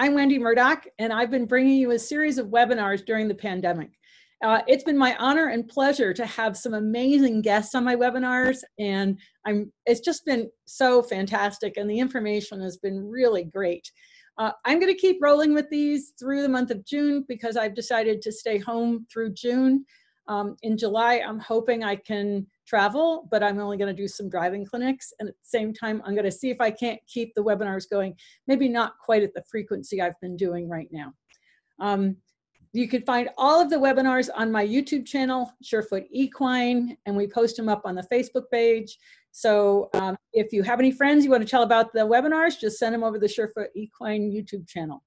I'm Wendy Murdoch, and I've been bringing you a series of webinars during the pandemic. Uh, it's been my honor and pleasure to have some amazing guests on my webinars, and I'm. It's just been so fantastic, and the information has been really great. Uh, I'm going to keep rolling with these through the month of June because I've decided to stay home through June. Um, in July, I'm hoping I can travel, but I'm only going to do some driving clinics. And at the same time, I'm going to see if I can't keep the webinars going, maybe not quite at the frequency I've been doing right now. Um, you can find all of the webinars on my YouTube channel, Surefoot Equine, and we post them up on the Facebook page. So um, if you have any friends you want to tell about the webinars, just send them over the Surefoot Equine YouTube channel.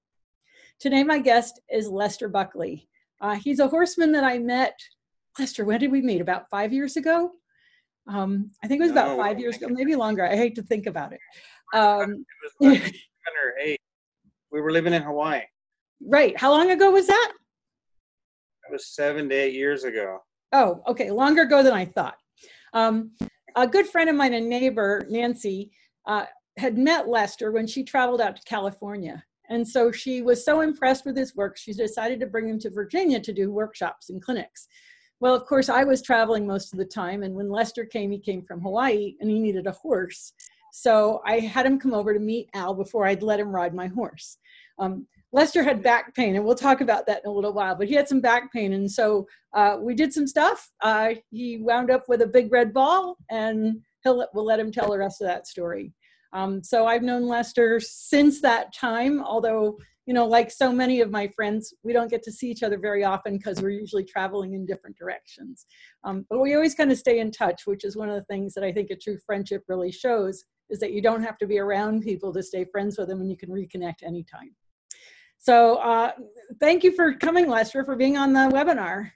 Today, my guest is Lester Buckley. Uh, he's a horseman that I met, Lester, when did we meet? About five years ago? Um, I think it was about five years ago, maybe longer. I hate to think about it. Um, it was like seven or eight. We were living in Hawaii. Right. How long ago was that? It was seven to eight years ago. Oh, okay. Longer ago than I thought. Um, a good friend of mine, a neighbor, Nancy, uh, had met Lester when she traveled out to California. And so she was so impressed with his work, she decided to bring him to Virginia to do workshops and clinics. Well, of course, I was traveling most of the time. And when Lester came, he came from Hawaii and he needed a horse. So I had him come over to meet Al before I'd let him ride my horse. Um, Lester had back pain, and we'll talk about that in a little while, but he had some back pain. And so uh, we did some stuff. Uh, he wound up with a big red ball, and he'll, we'll let him tell the rest of that story. Um, so I've known Lester since that time, although, you know, like so many of my friends, we don't get to see each other very often because we're usually traveling in different directions. Um, but we always kind of stay in touch, which is one of the things that I think a true friendship really shows is that you don't have to be around people to stay friends with them and you can reconnect anytime. So uh, thank you for coming, Lester, for being on the webinar.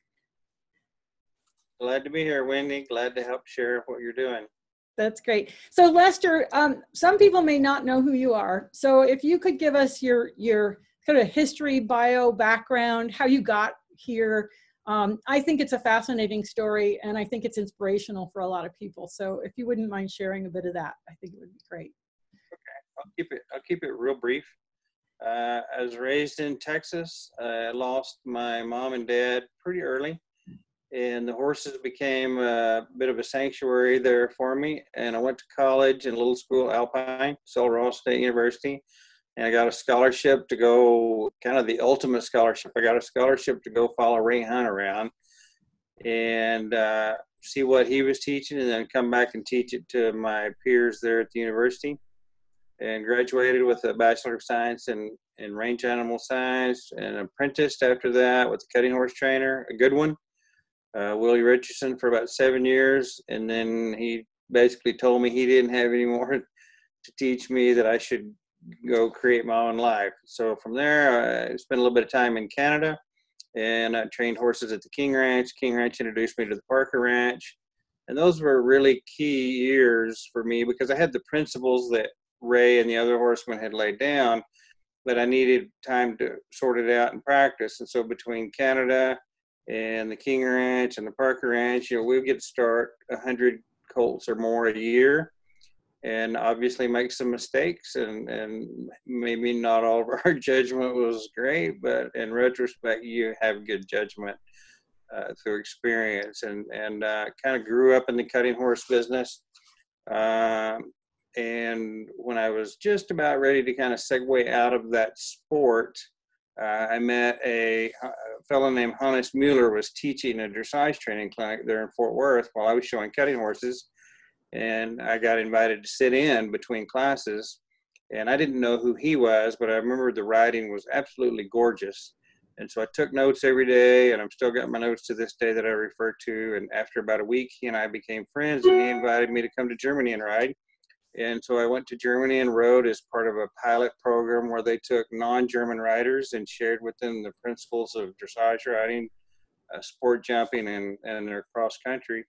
Glad to be here, Wendy. Glad to help share what you're doing. That's great. So Lester, um, some people may not know who you are. So if you could give us your your kind of history, bio, background, how you got here. Um, I think it's a fascinating story, and I think it's inspirational for a lot of people. So if you wouldn't mind sharing a bit of that, I think it would be great. Okay, I'll keep it. I'll keep it real brief. Uh, I was raised in Texas. I lost my mom and dad pretty early, and the horses became a bit of a sanctuary there for me. And I went to college in a little school, Alpine, Sul Ross State University, and I got a scholarship to go, kind of the ultimate scholarship. I got a scholarship to go follow Ray Hunt around and uh, see what he was teaching, and then come back and teach it to my peers there at the university and graduated with a Bachelor of Science in, in Range Animal Science and apprenticed after that with a cutting horse trainer, a good one, uh, Willie Richardson, for about seven years. And then he basically told me he didn't have any more to teach me that I should go create my own life. So from there, I spent a little bit of time in Canada and I trained horses at the King Ranch. King Ranch introduced me to the Parker Ranch. And those were really key years for me because I had the principles that Ray and the other horsemen had laid down, but I needed time to sort it out and practice. And so between Canada and the King Ranch and the Parker Ranch, you know, we get to start a hundred colts or more a year, and obviously make some mistakes, and and maybe not all of our judgment was great, but in retrospect, you have good judgment. Uh, through experience and and uh, kind of grew up in the cutting horse business um, and when I was just about ready to kind of segue out of that sport, uh, I met a, a, fellow named Hannes Mueller was teaching a dressage training clinic there in Fort Worth while I was showing cutting horses, and I got invited to sit in between classes. And I didn't know who he was, but I remember the writing was absolutely gorgeous. And so I took notes every day, and I'm still got my notes to this day that I refer to. And after about a week, he and I became friends, and he invited me to come to Germany and ride. And so I went to Germany and rode as part of a pilot program where they took non-German riders and shared with them the principles of dressage riding, uh, sport jumping, and, and their cross country.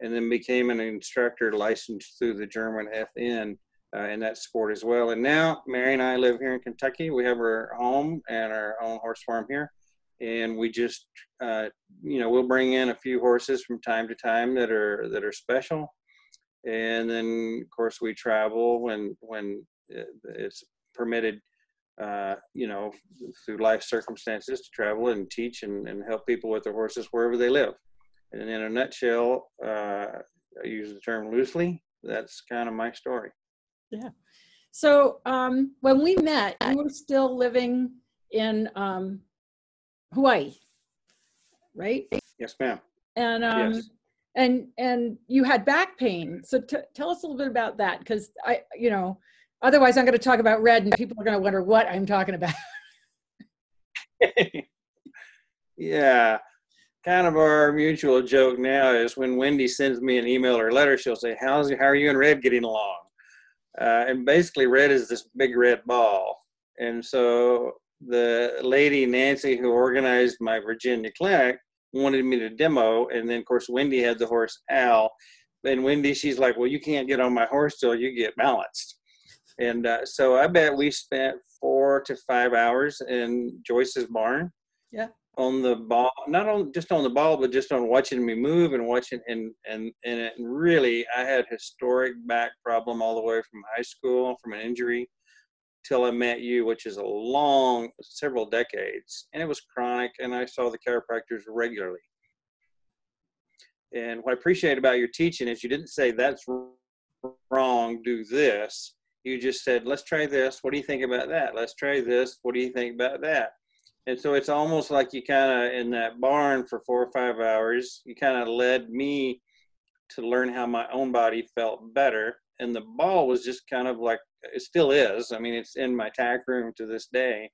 And then became an instructor licensed through the German FN uh, in that sport as well. And now Mary and I live here in Kentucky. We have our home and our own horse farm here. And we just, uh, you know, we'll bring in a few horses from time to time that are that are special and then of course we travel when when it's permitted uh, you know, through life circumstances to travel and teach and, and help people with their horses wherever they live. And in a nutshell, uh, I use the term loosely. That's kind of my story. Yeah. So um, when we met, you were still living in um, Hawaii, right? Yes, ma'am. And um, yes. And and you had back pain. So t- tell us a little bit about that, because I, you know, otherwise I'm going to talk about red, and people are going to wonder what I'm talking about. yeah, kind of our mutual joke now is when Wendy sends me an email or letter, she'll say, "How's how are you and Red getting along?" Uh, and basically, red is this big red ball. And so the lady Nancy who organized my Virginia clinic wanted me to demo, and then of course Wendy had the horse Al. And Wendy, she's like, "Well, you can't get on my horse till you get balanced." And uh, so I bet we spent four to five hours in Joyce's barn. Yeah on the ball, not on just on the ball, but just on watching me move and watching and and and it really, I had historic back problem all the way from high school from an injury till I met you, which is a long several decades, and it was chronic, and I saw the chiropractors regularly. And what I appreciate about your teaching is you didn't say that's wrong, do this. You just said, let's try this. What do you think about that? Let's try this. What do you think about that? And so it's almost like you kind of in that barn for four or five hours, you kind of led me to learn how my own body felt better. And the ball was just kind of like, it still is. I mean, it's in my tack room to this day.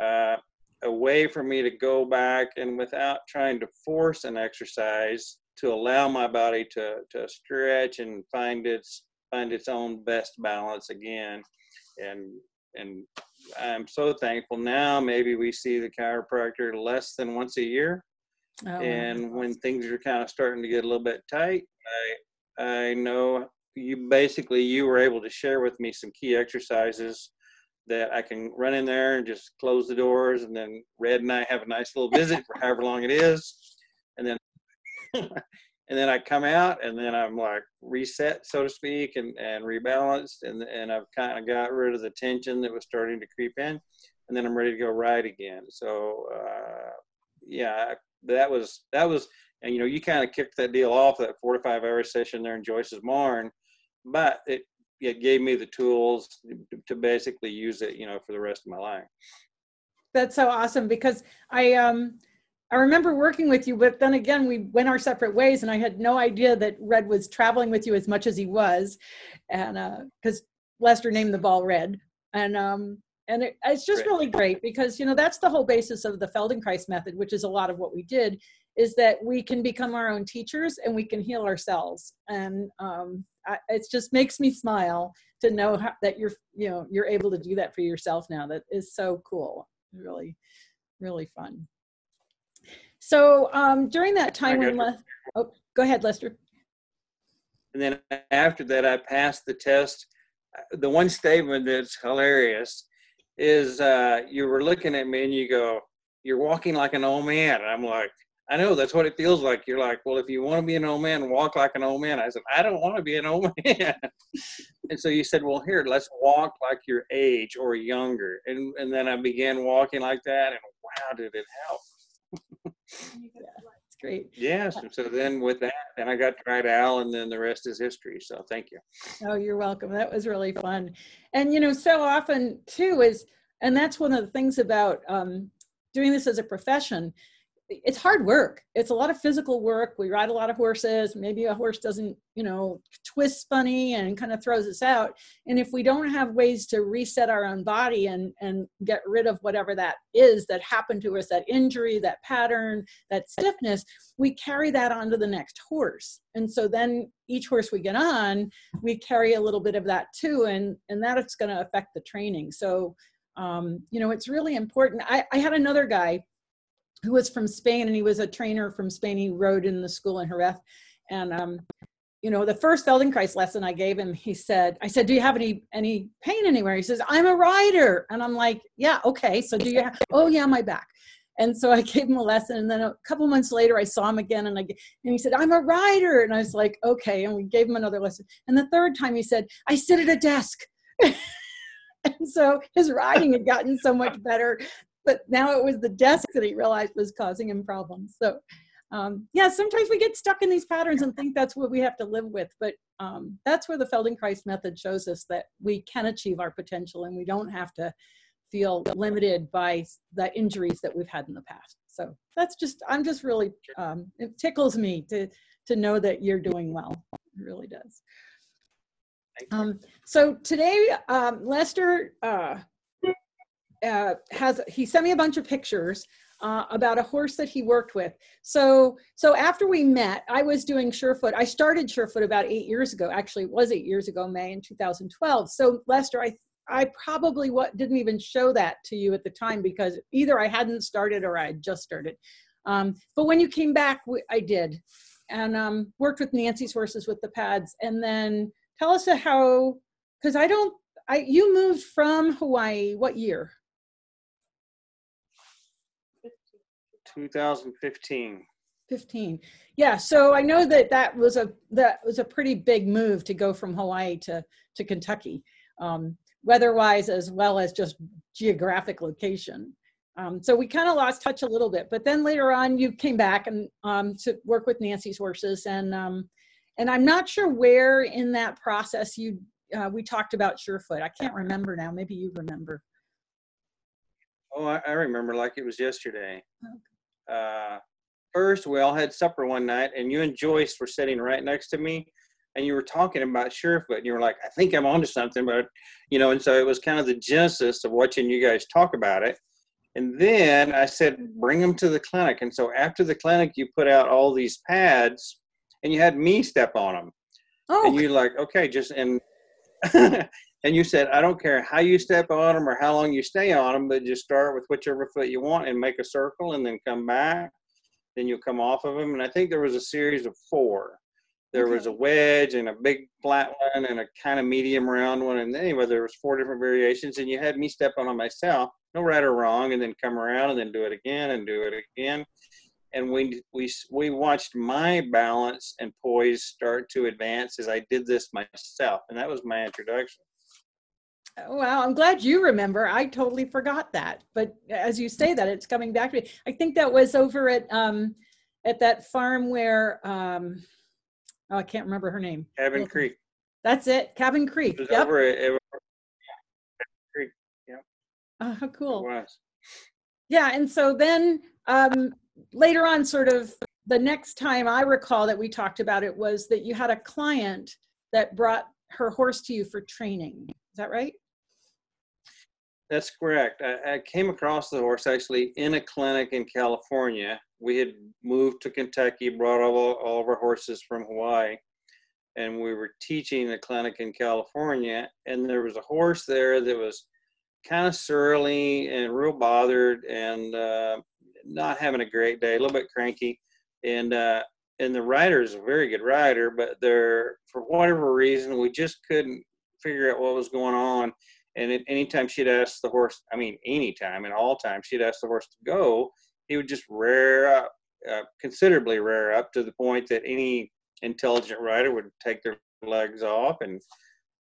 Uh, a way for me to go back and without trying to force an exercise to allow my body to, to stretch and find its find its own best balance again and and I'm so thankful now. Maybe we see the chiropractor less than once a year. Oh, and when things are kind of starting to get a little bit tight, I I know you basically you were able to share with me some key exercises that I can run in there and just close the doors, and then Red and I have a nice little visit for however long it is, and then and then I come out and then I'm like reset, so to speak, and, and rebalanced, and and I've kind of got rid of the tension that was starting to creep in, and then I'm ready to go ride again. So uh, yeah, that was that was, and you know, you kind of kicked that deal off that four to five hour session there in Joyce's barn, but it it gave me the tools to basically use it, you know, for the rest of my life. That's so awesome because I um I remember working with you, but then again, we went our separate ways, and I had no idea that Red was traveling with you as much as he was, and uh because uh, Lester named the ball Red, and um, and it, it's just really great because you know that's the whole basis of the Feldenkrais method, which is a lot of what we did, is that we can become our own teachers and we can heal ourselves, and um, it just makes me smile to know how, that you're you know you're able to do that for yourself now. That is so cool, really, really fun. So um, during that time when Le- oh, go ahead, Lester. And then after that, I passed the test. The one statement that's hilarious is uh, you were looking at me and you go, "You're walking like an old man." And I'm like, "I know that's what it feels like." You're like, "Well, if you want to be an old man, walk like an old man." I said, "I don't want to be an old man." and so you said, "Well, here, let's walk like your age or younger." And and then I began walking like that, and wow, did it help! It's great. Yes. And so then with that, then I got to ride Al, and then the rest is history. So thank you. Oh, you're welcome. That was really fun. And, you know, so often too is, and that's one of the things about um, doing this as a profession it's hard work. It's a lot of physical work. We ride a lot of horses. Maybe a horse doesn't, you know, twist funny and kind of throws us out. And if we don't have ways to reset our own body and and get rid of whatever that is that happened to us, that injury, that pattern, that stiffness, we carry that onto the next horse. And so then each horse we get on, we carry a little bit of that too, and and that's going to affect the training. So um, you know, it's really important. I, I had another guy who was from Spain and he was a trainer from Spain. He rode in the school in Jerez. And, um, you know, the first Feldenkrais lesson I gave him, he said, I said, do you have any, any pain anywhere? He says, I'm a rider. And I'm like, yeah, okay. So do you have, oh yeah, my back. And so I gave him a lesson. And then a couple months later, I saw him again and I, and he said, I'm a rider. And I was like, okay. And we gave him another lesson. And the third time he said, I sit at a desk. and so his riding had gotten so much better, but now it was the desk that he realized was causing him problems. So, um, yeah, sometimes we get stuck in these patterns and think that's what we have to live with. But um, that's where the Feldenkrais method shows us that we can achieve our potential and we don't have to feel limited by the injuries that we've had in the past. So that's just, I'm just really, um, it tickles me to, to know that you're doing well. It really does. Um, so today, um, Lester uh, uh, has, he sent me a bunch of pictures uh, about a horse that he worked with. So, so after we met, I was doing Surefoot. I started Surefoot about eight years ago. Actually, it was eight years ago, May in 2012. So, Lester, I I probably what didn't even show that to you at the time because either I hadn't started or I had just started. Um, but when you came back, I did, and um, worked with Nancy's horses with the pads. And then tell us how, because I don't. I you moved from Hawaii. What year? 2015. 15 yeah so i know that that was a that was a pretty big move to go from hawaii to to kentucky um, weather-wise as well as just geographic location. Um, so we kind of lost touch a little bit but then later on you came back and um, to work with nancy's horses and um, and i'm not sure where in that process you uh, we talked about surefoot. I can't remember now. Maybe you remember. Oh i, I remember like it was yesterday. Okay uh, first we all had supper one night and you and Joyce were sitting right next to me and you were talking about Surefoot and you were like, I think I'm onto something, but you know, and so it was kind of the genesis of watching you guys talk about it. And then I said, bring them to the clinic. And so after the clinic, you put out all these pads and you had me step on them. Oh. And you're like, okay, just, and, and you said, I don't care how you step on them or how long you stay on them, but just start with whichever foot you want and make a circle and then come back. Then you'll come off of them. And I think there was a series of four. There okay. was a wedge and a big flat one and a kind of medium round one. And anyway, there was four different variations. And you had me step on them myself, no right or wrong, and then come around and then do it again and do it again. And we we we watched my balance and poise start to advance as I did this myself, and that was my introduction. Well, I'm glad you remember. I totally forgot that. But as you say that, it's coming back to me. I think that was over at um, at that farm where um, oh, I can't remember her name. Cabin Creek. That's it, Cabin Creek. It was yep. over at, it Creek. Yeah. Oh, how cool. It was. Yeah, and so then um, later on, sort of the next time I recall that we talked about it was that you had a client that brought her horse to you for training. Is that right? That's correct. I, I, came across the horse actually in a clinic in California. We had moved to Kentucky, brought all, all of our horses from Hawaii, and we were teaching a clinic in California. And there was a horse there that was kind of surly and real bothered and uh, not having a great day, a little bit cranky. And uh, and the rider is a very good rider, but there for whatever reason we just couldn't figure out what was going on and at any time she'd ask the horse, I mean, anytime and all times she'd ask the horse to go, he would just rear up, uh, considerably rear up to the point that any intelligent rider would take their legs off. And,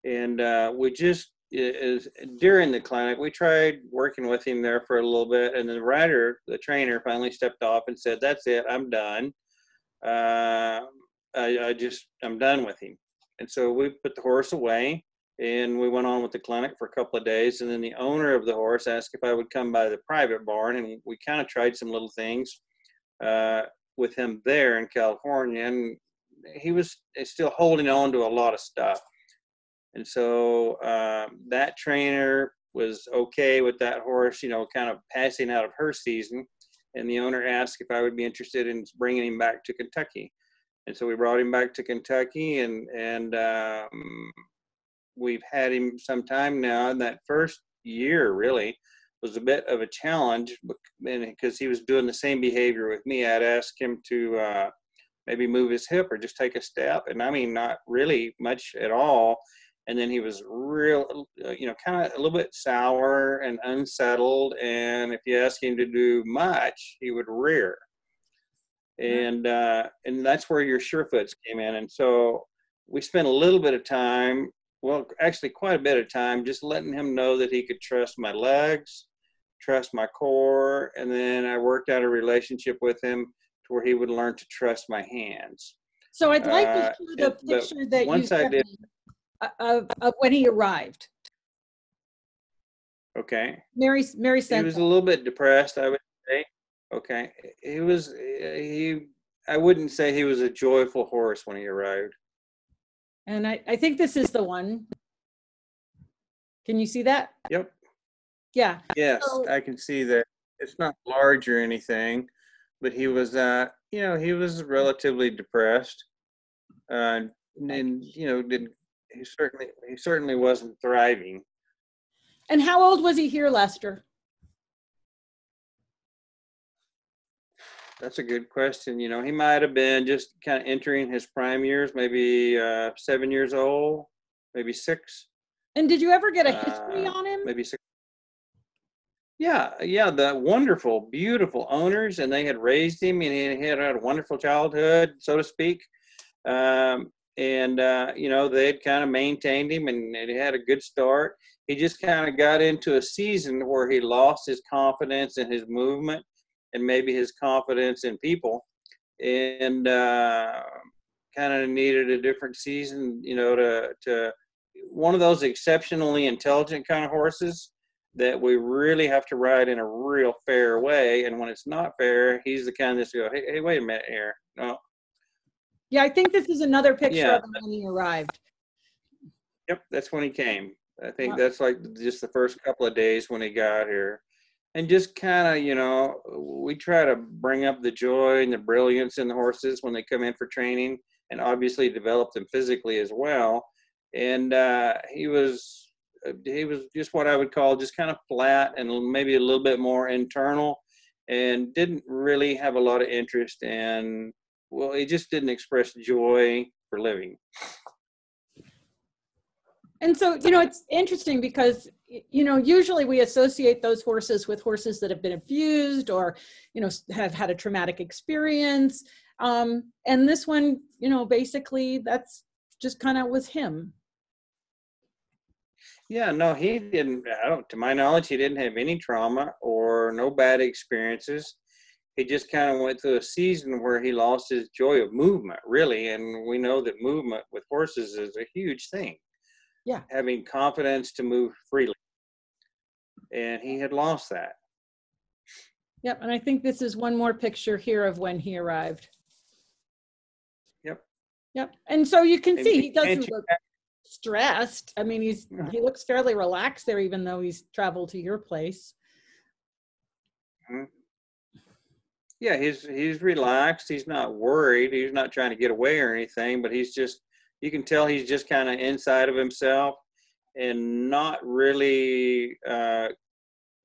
and uh, we just, is during the clinic, we tried working with him there for a little bit. And the rider, the trainer finally stepped off and said, that's it, I'm done. Uh, I, I just, I'm done with him. And so we put the horse away and we went on with the clinic for a couple of days and then the owner of the horse asked if i would come by the private barn and we kind of tried some little things uh, with him there in california and he was still holding on to a lot of stuff. And so uh, that trainer was okay with that horse you know kind of passing out of her season and the owner asked if i would be interested in bringing him back to kentucky. And so we brought him back to kentucky and and um, we've had him some time now. And that first year really was a bit of a challenge because he was doing the same behavior with me. I'd ask him to uh, maybe move his hip or just take a step, and I mean not really much at all. And then he was real, uh, you know, kind of a little bit sour and unsettled. And if you ask him to do much, he would rear. And uh, and that's where your surefoots came in. And so we spent a little bit of time well, actually quite a bit of time, just letting him know that he could trust my legs, trust my core, and then I worked out a relationship with him to where he would learn to trust my hands. So I'd like Uh, to see the picture that you sent did- me uh, of, of when he arrived. Okay. Mary, Mary He sent was that. a little bit depressed, I would say. Okay. He was, he, I wouldn't say he was a joyful horse when he arrived. And I, I think this is the one. Can you see that? Yep. Yeah. Yes, So- I can see that. It's not large or anything, but he was, uh, you know, he was relatively depressed. Uh, and, you know, did he certainly, he certainly wasn't thriving. And how old was he here, Lester? That's a good question. You know, he might have been just kind of entering his prime years, maybe uh, seven years old, maybe six, And did you ever get a history Uh, on him? maybe six. Yeah, yeah, the wonderful, beautiful owners, and they had raised him, and he had had a wonderful childhood, so to speak. Um, and uh, you know, they had kind of maintained him, and, and he had a good start. He just kind of got into a season where he lost his confidence in his movement, and maybe his confidence in people, and uh, kind of needed a different season, you know, to to one of those exceptionally intelligent kind of horses that we really have to ride in a real fair way. And when it's not fair, he's the kind that's go, hey, hey, wait a minute here. No, Yeah, I think this is another picture Yeah. of him when he arrived. yep, that's when he came. I think Wow. that's like just the first couple of days when he got here. And just kind of, you know, we try to bring up the joy and the brilliance in the horses when they come in for training and obviously develop them physically as well. And uh, he was uh, he was just what I would call just kind of flat and maybe a little bit more internal and didn't really have a lot of interest in well he just didn't express joy for living And so, you know, it's interesting because, you know, usually we associate those horses with horses that have been abused or, you know, have had a traumatic experience. Um, and this one, you know, basically that's just kind of was him. yeah no he didn't i don't to my knowledge he didn't have any trauma or no bad experiences he just kind of went through a season where he lost his joy of movement really and we know that movement with horses is a huge thing Yeah. having confidence to move freely and he had lost that Yep. And I think this is one more picture here of when he arrived. Yep. Yep. And so you can And see he doesn't look stressed. I mean, he's he looks fairly relaxed there, even though he's traveled to your place. Mm-hmm. yeah he's he's relaxed he's not worried he's not trying to get away or anything but he's just you can tell he's just kind of inside of himself and not really uh,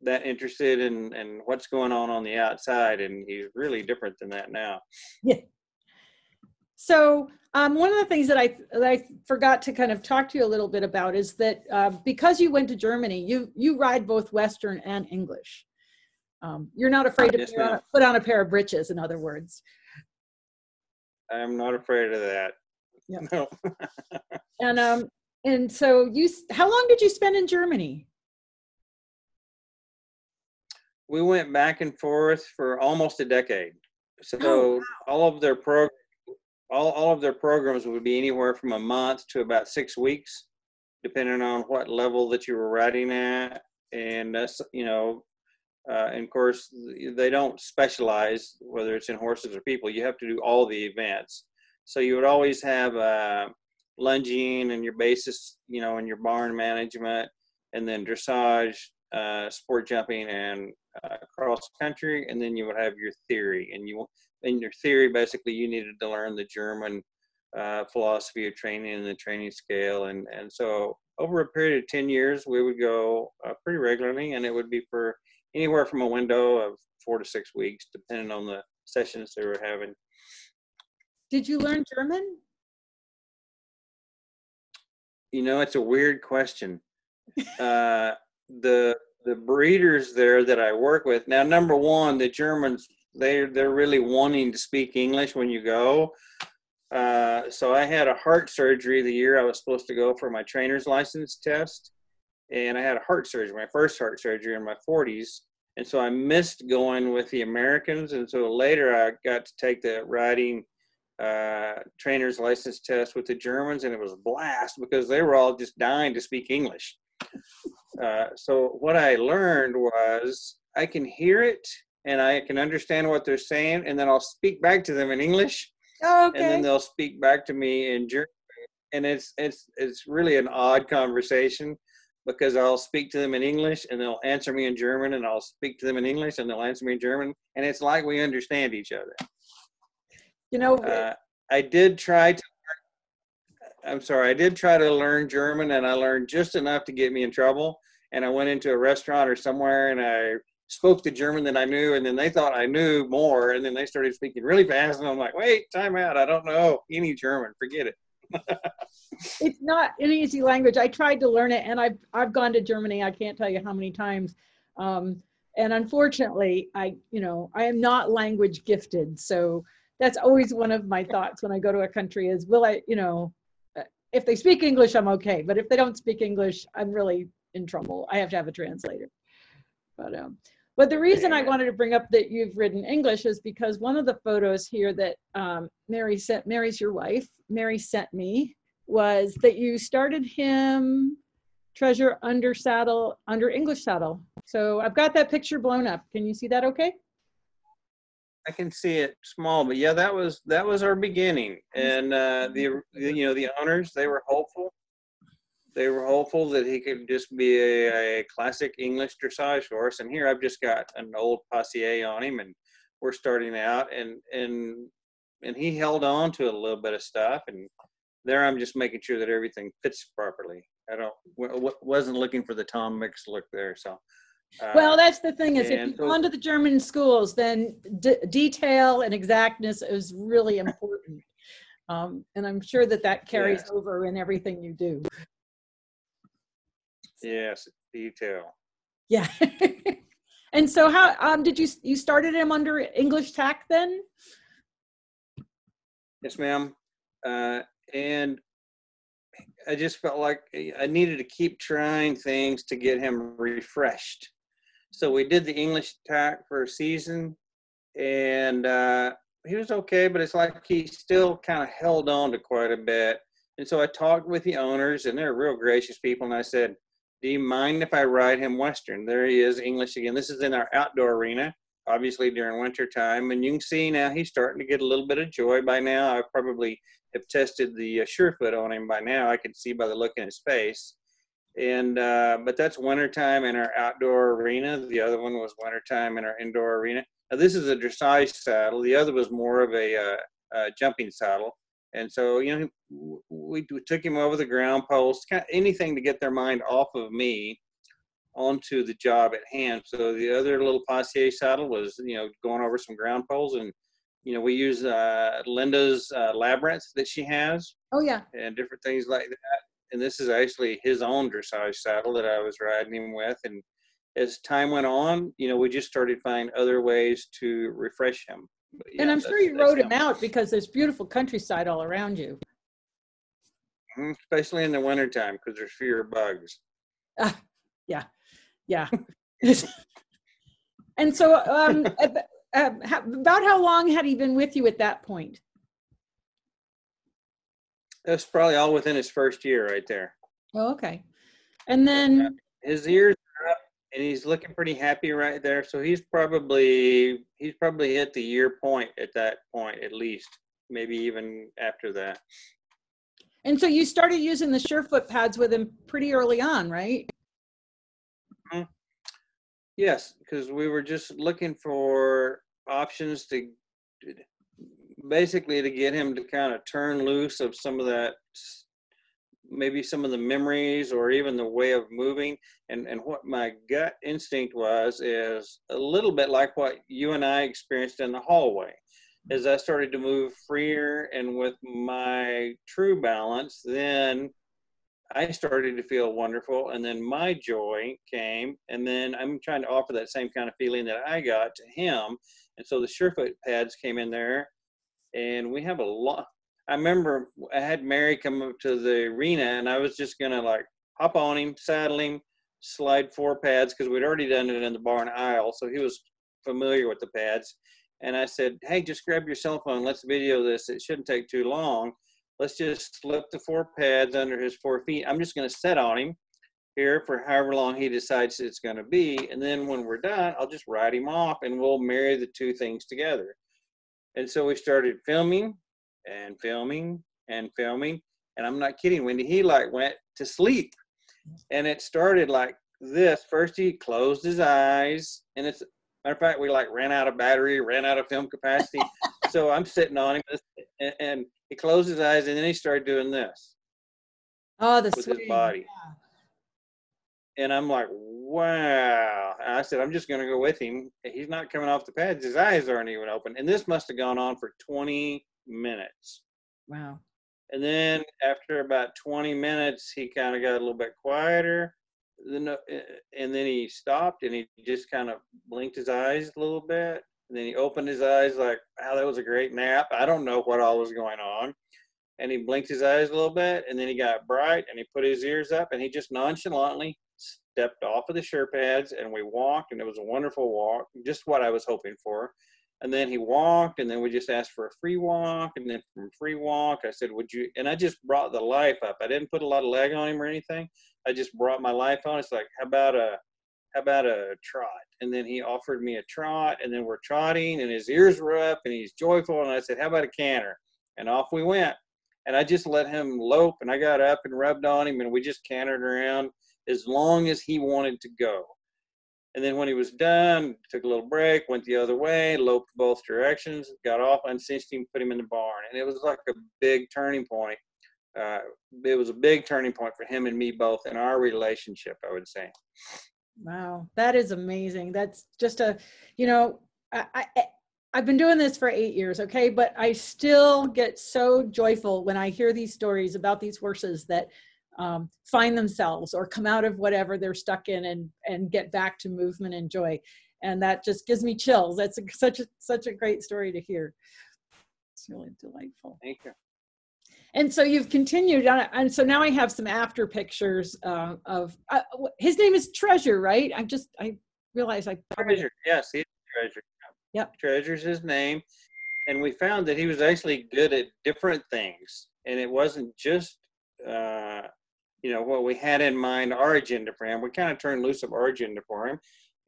that interested in in what's going on on the outside and he's really different than that now Yeah. So um, one of the things that I that I forgot to kind of talk to you a little bit about is that uh, because you went to Germany, you you ride both Western and English. Um, you're not afraid to put on, put on a pair of breeches, in other words. i'm not afraid of that Yeah. no And um, and so you, how long did you spend in Germany? we went back and forth for almost a decade. So Oh, all of their pro, all, all of their programs would be anywhere from a month to about six weeks, depending on what level that you were riding at. And that's, you know, uh, and of course, they don't specialize whether it's in horses or people. You have to do all the events. So you would always have uh, lunging and your basis, you know, and your barn management, and then dressage, uh, sport jumping, and uh, cross country, and then you would have your theory. And you, in your theory, basically, you needed to learn the German uh, philosophy of training and the training scale. And and so over a period of ten years, we would go uh, pretty regularly, and it would be for anywhere from a window of four to six weeks, depending on the sessions they were having. Did you learn German? You know, it's a weird question. Uh, the the breeders there that I work with now, number one, the Germans they they're really wanting to speak English when you go. Uh, so I had a heart surgery the year I was supposed to go for my trainer's license test, and I had a heart surgery, my first heart surgery in my 40s, and so I missed going with the Americans, and so later I got to take the riding uh, trainer's license test with the Germans, and it was a blast because they were all just dying to speak English. Uh, so what I learned was I can hear it and I can understand what they're saying, and then I'll speak back to them in English, Oh, okay. and then they'll speak back to me in German. And it's it's it's really an odd conversation because I'll speak to them in English and they'll answer me in German, and I'll speak to them in English and they'll answer me in German, and it's like we understand each other. You know, Uh, I did try to. I'm sorry. I did try to learn German, and I learned just enough to get me in trouble. And I went into a restaurant or somewhere, and I spoke the German that I knew, and then they thought I knew more, and then they started speaking really fast, and I'm like, "Wait, time out! I don't know any German. Forget it." it's not an easy language. I tried to learn it, and I've I've gone to Germany. I can't tell you how many times. Um, and unfortunately, I you know I am not language gifted, so that's always one of my thoughts when I go to a country is will I you know uh, if they speak English I'm okay, but if they don't speak English I'm really in trouble. I have to have a translator. But um, but the reason I wanted to bring up that you've written English is because one of the photos here that um, Mary sent, Mary's your wife, Mary sent me was that you started him treasure under saddle, under English saddle. So I've got that picture blown up. Can you see that okay? I can see it small, but yeah, that was that was our beginning, and uh, the, you know the owners they were hopeful. They were hopeful that he could just be a, a classic English dressage horse, and here I've just got an old Passier on him, and we're starting out, and and and he held on to a little bit of stuff, and there I'm just making sure that everything fits properly. I don't wasn't looking for the Tom Mix look there, so. Uh, Well, that's the thing is if you've so- gone to the German schools, then d- detail and exactness is really important. Um, and I'm sure that that carries Yes. over in everything you do. yes, detail. Yeah. and so how um, did you you started him under English tack then? Yes, ma'am. Uh, and I just felt like I needed to keep trying things to get him refreshed. So we did the English tack for a season, and uh, he was okay, but it's like he still kind of held on to quite a bit. And so I talked with the owners, and they're real gracious people. And I said, Do you mind if I ride him Western? There he is, English again. This is in our outdoor arena obviously during winter time and you can see now he's starting to get a little bit of joy by now i probably have tested the uh, surefoot on him by now i can see by the look in his face and uh, but that's wintertime in our outdoor arena the other one was wintertime in our indoor arena now this is a dressage saddle the other was more of a uh, uh, jumping saddle and so you know we, we took him over the ground post kind of anything to get their mind off of me onto the job at hand. So the other little Passier saddle was, you know, going over some ground poles, and you know, we use uh, Linda's uh, labyrinth that she has, Oh yeah. and different things like that. And this is actually his own dressage saddle that I was riding him with. And as time went on, you know, we just started finding other ways to refresh him. But and I'm sure you rode him out because there's beautiful countryside all around you. Mhm, Especially in the wintertime because there's fewer bugs. Yeah. Yeah. and so um, about how long had he been with you at that point? That's probably all within his first year right there. Oh, okay. And then his ears are up and he's looking pretty happy right there. So he's probably he's probably hit the year point at that point at least, maybe even after that. and so you started using the Surefoot pads with him pretty early on, right? Hmm. Yes, because we were just looking for options to basically to get him to kind of turn loose of some of that maybe some of the memories or even the way of moving. And and what my gut instinct was is a little bit like what you and I experienced in the hallway. As I started to move freer and with my true balance then I started to feel wonderful, and then my joy came, and then I'm trying to offer that same kind of feeling that I got to him, and so the Surefoot pads came in there, and we have a lot. I remember I had Mary come up to the arena and I was just gonna like hop on him, saddle him, slide four pads because we'd already done it in the barn aisle, so he was familiar with the pads. And I said, "Hey, just grab your cell phone. Let's video this. It shouldn't take too long. Let's just slip the four pads under his four feet. I'm just gonna set on him." here for however long he decides it's going to be. And then when we're done, I'll just ride him off and we'll marry the two things together. And so we started filming and filming and filming. And I'm not kidding, Wendy, he like went to sleep. And it started like this. First, he closed his eyes. And it's, matter of fact, we like ran out of battery, ran out of film capacity. so I'm sitting on him and, and, he closed his eyes and then he started doing this. Oh, the with his body. Yeah and I'm like, wow. And I said, I'm just going to go with him. He's not coming off the pads. His eyes aren't even open. And this must have gone on for 20 minutes. Wow. And then after about 20 minutes, he kind of got a little bit quieter. Then, uh, and then he stopped and he just kind of blinked his eyes a little bit. And then he opened his eyes like, wow, that was a great nap. I don't know what all was going on and he blinked his eyes a little bit and then he got bright and he put his ears up and he just nonchalantly stepped off of the sure pads and we walked and it was a wonderful walk just what i was hoping for. And then he walked and then we just asked for a free walk and then from free walk i said would you and i just brought the life up. I didn't put a lot of leg on him or anything. I just brought my life on. It's like how about a how about a trot? And then he offered me a trot and then we're trotting and his ears were up and he's joyful and i said how about a canter? And off we went. And i just let him lope and i got up and rubbed on him and we just cantered around as long as he wanted to go. And then when he was done, took a little break, went the other way, loped both directions, got off, uncinched him, put him in the barn. And it was like a big turning point. Uh, it was a big turning point for him and me both in our relationship, I would say. Wow, that is amazing. That's just a, you know, I, I I've been doing this for eight years, okay, but I still get so joyful when I hear these stories about these horses that um, find themselves or come out of whatever they're stuck in and and get back to movement and joy. And that just gives me chills. That's a, such a such a great story to hear. It's really delightful. Thank you. And so you've continued on and so now i have some after pictures uh, of uh, his name is treasure right? I just i realized i treasure yes he's treasure. Yep. Treasure's his name. And we found that he was actually good at different things. And it wasn't just uh, you know, what we had in mind, our agenda for him. We kind of turned loose of our agenda for him.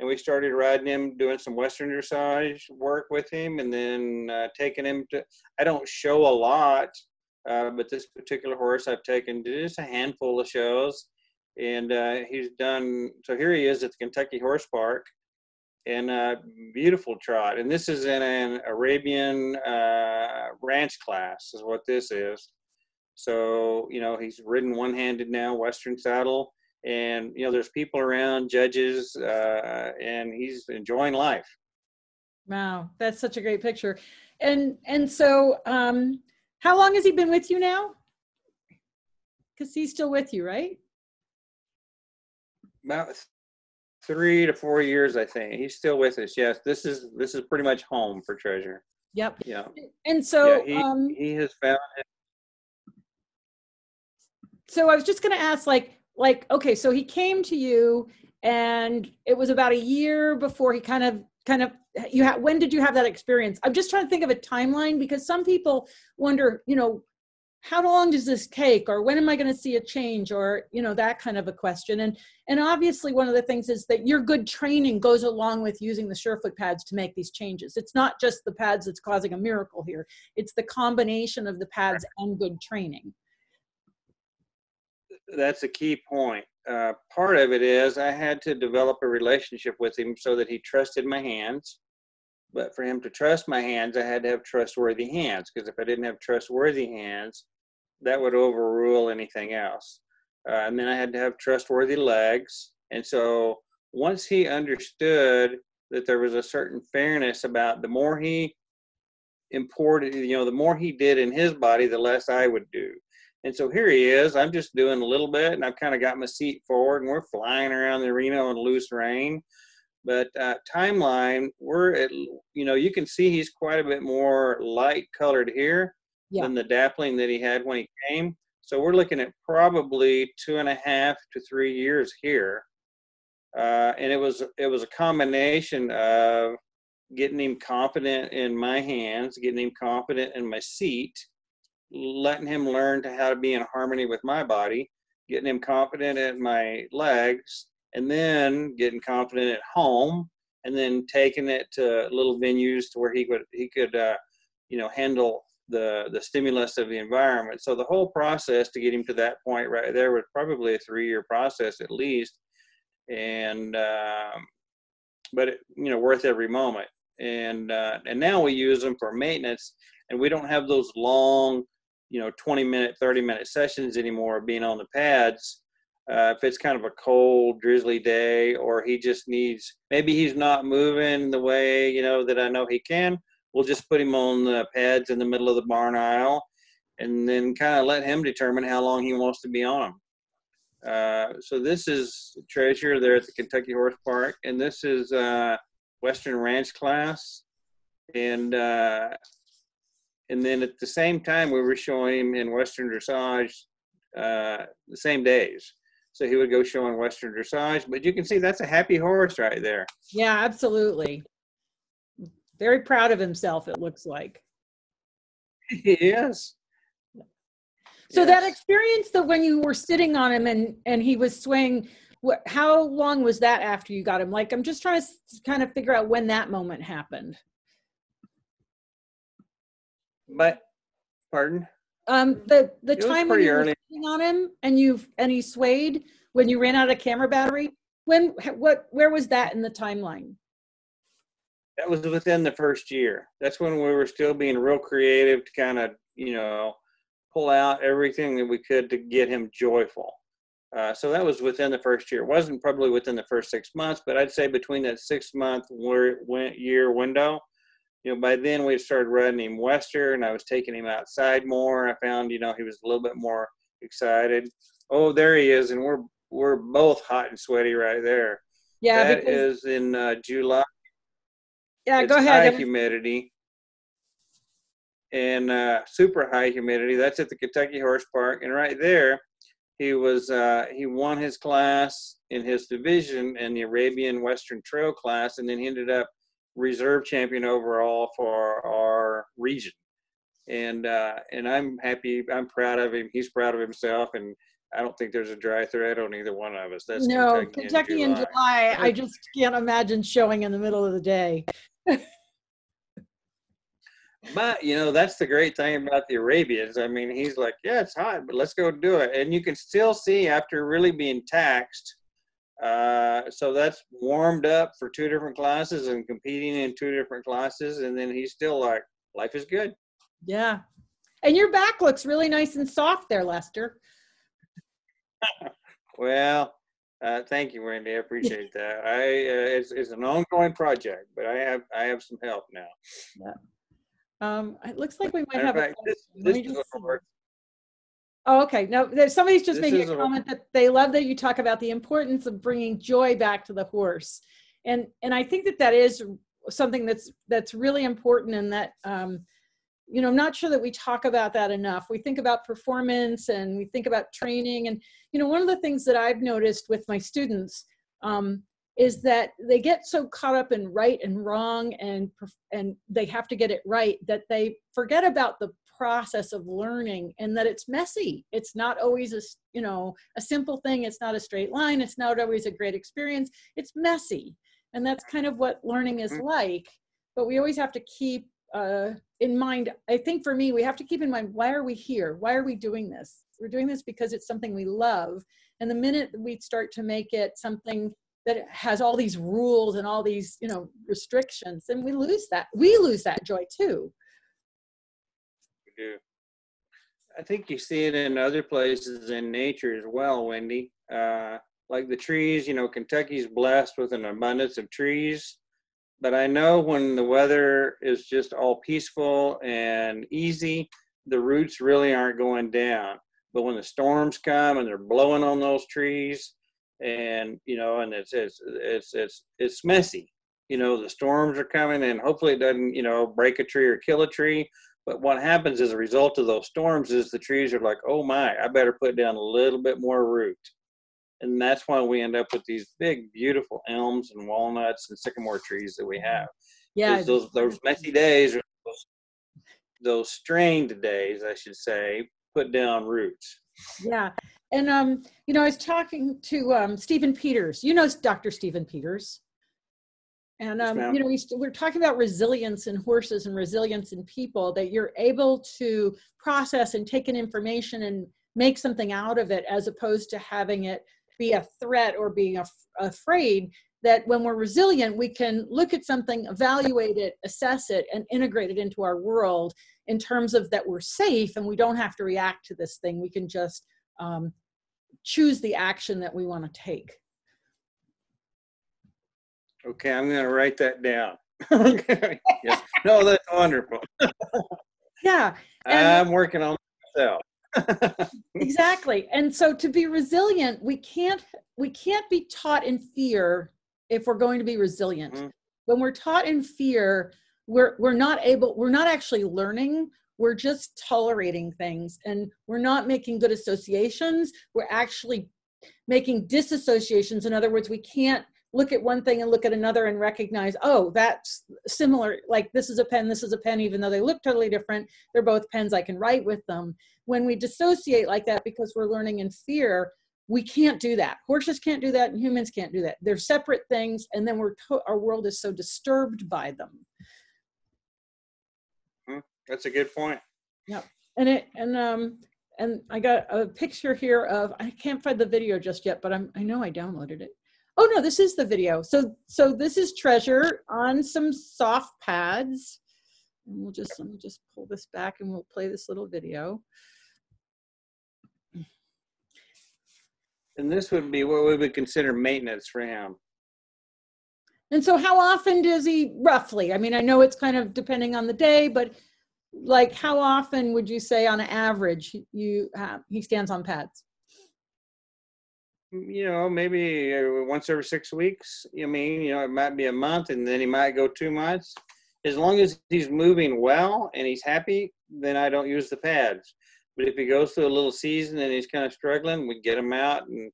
And we started riding him, doing some Western dressage work with him, and then uh, taking him to. I don't show a lot, uh, but this particular horse I've taken to just a handful of shows. And uh, he's done, so here he is at the Kentucky Horse Park in a beautiful trot. And this is in an Arabian uh, ranch class, is what this is. So, you know, he's ridden one handed now, Western saddle. And, you know, there's people around, judges, uh, and he's enjoying life. Wow, that's such a great picture. And and so um how long has he been with you now? Because he's still with you, right? About three to four years, I think. He's still with us. Yes, this is this is pretty much home for Treasure. Yep. Yeah. And so yeah, he, um, he has found so I was just going to ask, like, like, okay, so he came to you, and it was about a year before he kind of, kind of, you had. When did you have that experience? I'm just trying to think of a timeline because some people wonder, you know, how long does this take, or when am I going to see a change, or you know, that kind of a question. And and obviously, one of the things is that your good training goes along with using the Surefoot pads to make these changes. It's not just the pads that's causing a miracle here; it's the combination of the pads and good training that's a key point. Uh, part of it is I had to develop a relationship with him so that he trusted my hands. But for him to trust my hands, I had to have trustworthy hands because if I didn't have trustworthy hands, that would overrule anything else. Uh, and then I had to have trustworthy legs. And so once he understood that there was a certain fairness about the more he imported, you know, the more he did in his body, the less I would do. And so here he is. I'm just doing a little bit, and I've kind of got my seat forward, and we're flying around the arena on loose rein. But uh, timeline, we're at, you know, you can see he's quite a bit more light colored here. Yeah. than the Dappling that he had when he came. So we're looking at probably two and a half to three years here. Uh, and it was it was a combination of getting him confident in my hands, getting him confident in my seat, letting him learn to how to be in harmony with my body, getting him confident at my legs, and then getting confident at home, and then taking it to little venues to where he could he could uh, you know handle the the stimulus of the environment. So the whole process to get him to that point right there was probably a three year process at least, and um, but it, you know worth every moment. And uh, and now we use them for maintenance, and we don't have those long, you know, 20 minute, 30 minute sessions anymore being on the pads. Uh, if it's kind of a cold, drizzly day, or he just needs maybe he's not moving the way you know that I know he can we'll just put him on the pads in the middle of the barn aisle and then kind of let him determine how long he wants to be on them. Uh, so this is Treasure there at the Kentucky Horse Park, and this is uh, Western Ranch class, and uh, and then at the same time we were showing him in Western Dressage uh, the same days. So he would go showing Western Dressage, but you can see that's a happy horse right there. Yeah, absolutely. Very proud of himself, it looks like. Yes. So that experience that when you were sitting on him and and he was swaying, what, how long was that after you got him? Like I'm just trying to kind of figure out when that moment happened. But, pardon? Um, the the It time when you were on him and you and he swayed when you ran out of camera battery. When what where was that in the timeline? That was within the first year. That's when we were still being real creative to kind of, you know, pull out everything that we could to get him joyful. Uh, so that was within the first year. It wasn't probably within the first six months, but I'd say between that six month year window, you know, by then we had started running him Western. And I was taking him outside more. I found, you know, he was a little bit more excited. Oh, there he is, and we're we're both hot and sweaty right there. Yeah, that because, is in uh, July. yeah. it's Go ahead. high humidity and uh, super high humidity. That's at the Kentucky Horse Park, and right there, he was uh, he won his class in his division in the Arabian Western Trail class, and then he ended up reserve champion overall for our region. And uh, and I'm happy. I'm proud of him. He's proud of himself, and I don't think there's a dry thread on either one of us. That's no, Kentucky, Kentucky in July. I just can't imagine showing in the middle of the day. But you know, that's the great thing about the Arabians. I mean, he's like, yeah, it's hot, but let's go do it. And you can still see after really being taxed. Uh, so that's warmed up for two different classes and competing in two different classes, and then he's still like, life is good. Yeah. And your back looks really nice and soft there, Lester. Well, uh, thank you, Wendy. I appreciate that. I uh, it's, it's an ongoing project, but I have I have some help now. Um, it looks like we might Matter have. a fact, this, this is just a see. horse. Oh, okay. No, there's, somebody's just This making a- comment that they love that you talk about the importance of bringing joy back to the horse, and and I think that that is something that's that's really important, and that um, you know, I'm not sure that we talk about that enough. We think about performance and we think about training, and you know, one of the things that I've noticed with my students um, is that they get so caught up in right and wrong, and and they have to get it right that they forget about the process of learning and that it's messy. It's not always a you know a simple thing. It's not a straight line. It's not always a great experience. It's messy. And that's kind of what learning is Mhm. like. But we always have to keep uh, in mind i think for me we have to keep in mind why are we here? Why are we doing this? We're doing this because it's something we love. And the minute we start to make it something that has all these rules and all these you know restrictions then we lose that. We lose that joy too do. I think you see it in other places in nature as well, Wendy. Uh, like the trees, you know, Kentucky's blessed with an abundance of trees. But I know when the weather is just all peaceful and easy, the roots really aren't going down. But when the storms come and they're blowing on those trees, and you know, and it's it's it's it's it's messy. You know, the storms are coming, and hopefully it doesn't, you know, break a tree or kill a tree But what happens as a result of those storms is the trees are like, oh my, I better put down a little bit more root. And that's why we end up with these big, beautiful elms and walnuts and sycamore trees that we have. Yeah. Those, those messy days, those, those strained days, I should say, put down roots. Yeah. And, um, you know, I was talking to um, Stephen Peters. You know Dr. Stephen Peters. And um, you know, we st- we're talking about resilience in horses and resilience in people. That you're able to process and take in information and make something out of it, as opposed to having it be a threat or being af- afraid. That when we're resilient, we can look at something, evaluate it, assess it, and integrate it into our world in terms of that we're safe and we don't have to react to this thing. We can just um, choose the action that we want to take. Okay, I'm going to write that down. okay. Yes. No, that's wonderful. yeah. I'm working on myself. exactly. And so to be resilient, we can't we can't be taught in fear if we're going to be resilient. Mm-hmm. When we're taught in fear, we're we're not able we're not actually learning we're just tolerating things and we're not making good associations we're actually making disassociations in other words we can't look at one thing and look at another and recognize, oh, that's similar. Like this is a pen, this is a pen, even though they look totally different. They're both pens. I can write with them. When we dissociate like that because we're learning in fear, we can't do that. Horses can't do that, and humans can't do that. They're separate things, and then we're our world is so disturbed by them. Hmm, that's a good point. Yeah, and it and um and I got a picture here of I can't find the video just yet, but I'm I know I downloaded it oh no this is the video. So so this is treasure on some soft pads. And we'll just let me just pull this back and we'll play this little video. And this would be what we would consider maintenance for him and so how often does he roughly? I mean i know it's kind of depending on the day but like how often would you say on average you have, he stands on pads you know, maybe uh, once every six weeks. I mean, you know, it might be a month and then he might go two months. As long as he's moving well and he's happy, then I don't use the pads. But if he goes through a little season and he's kind of struggling, we get him out and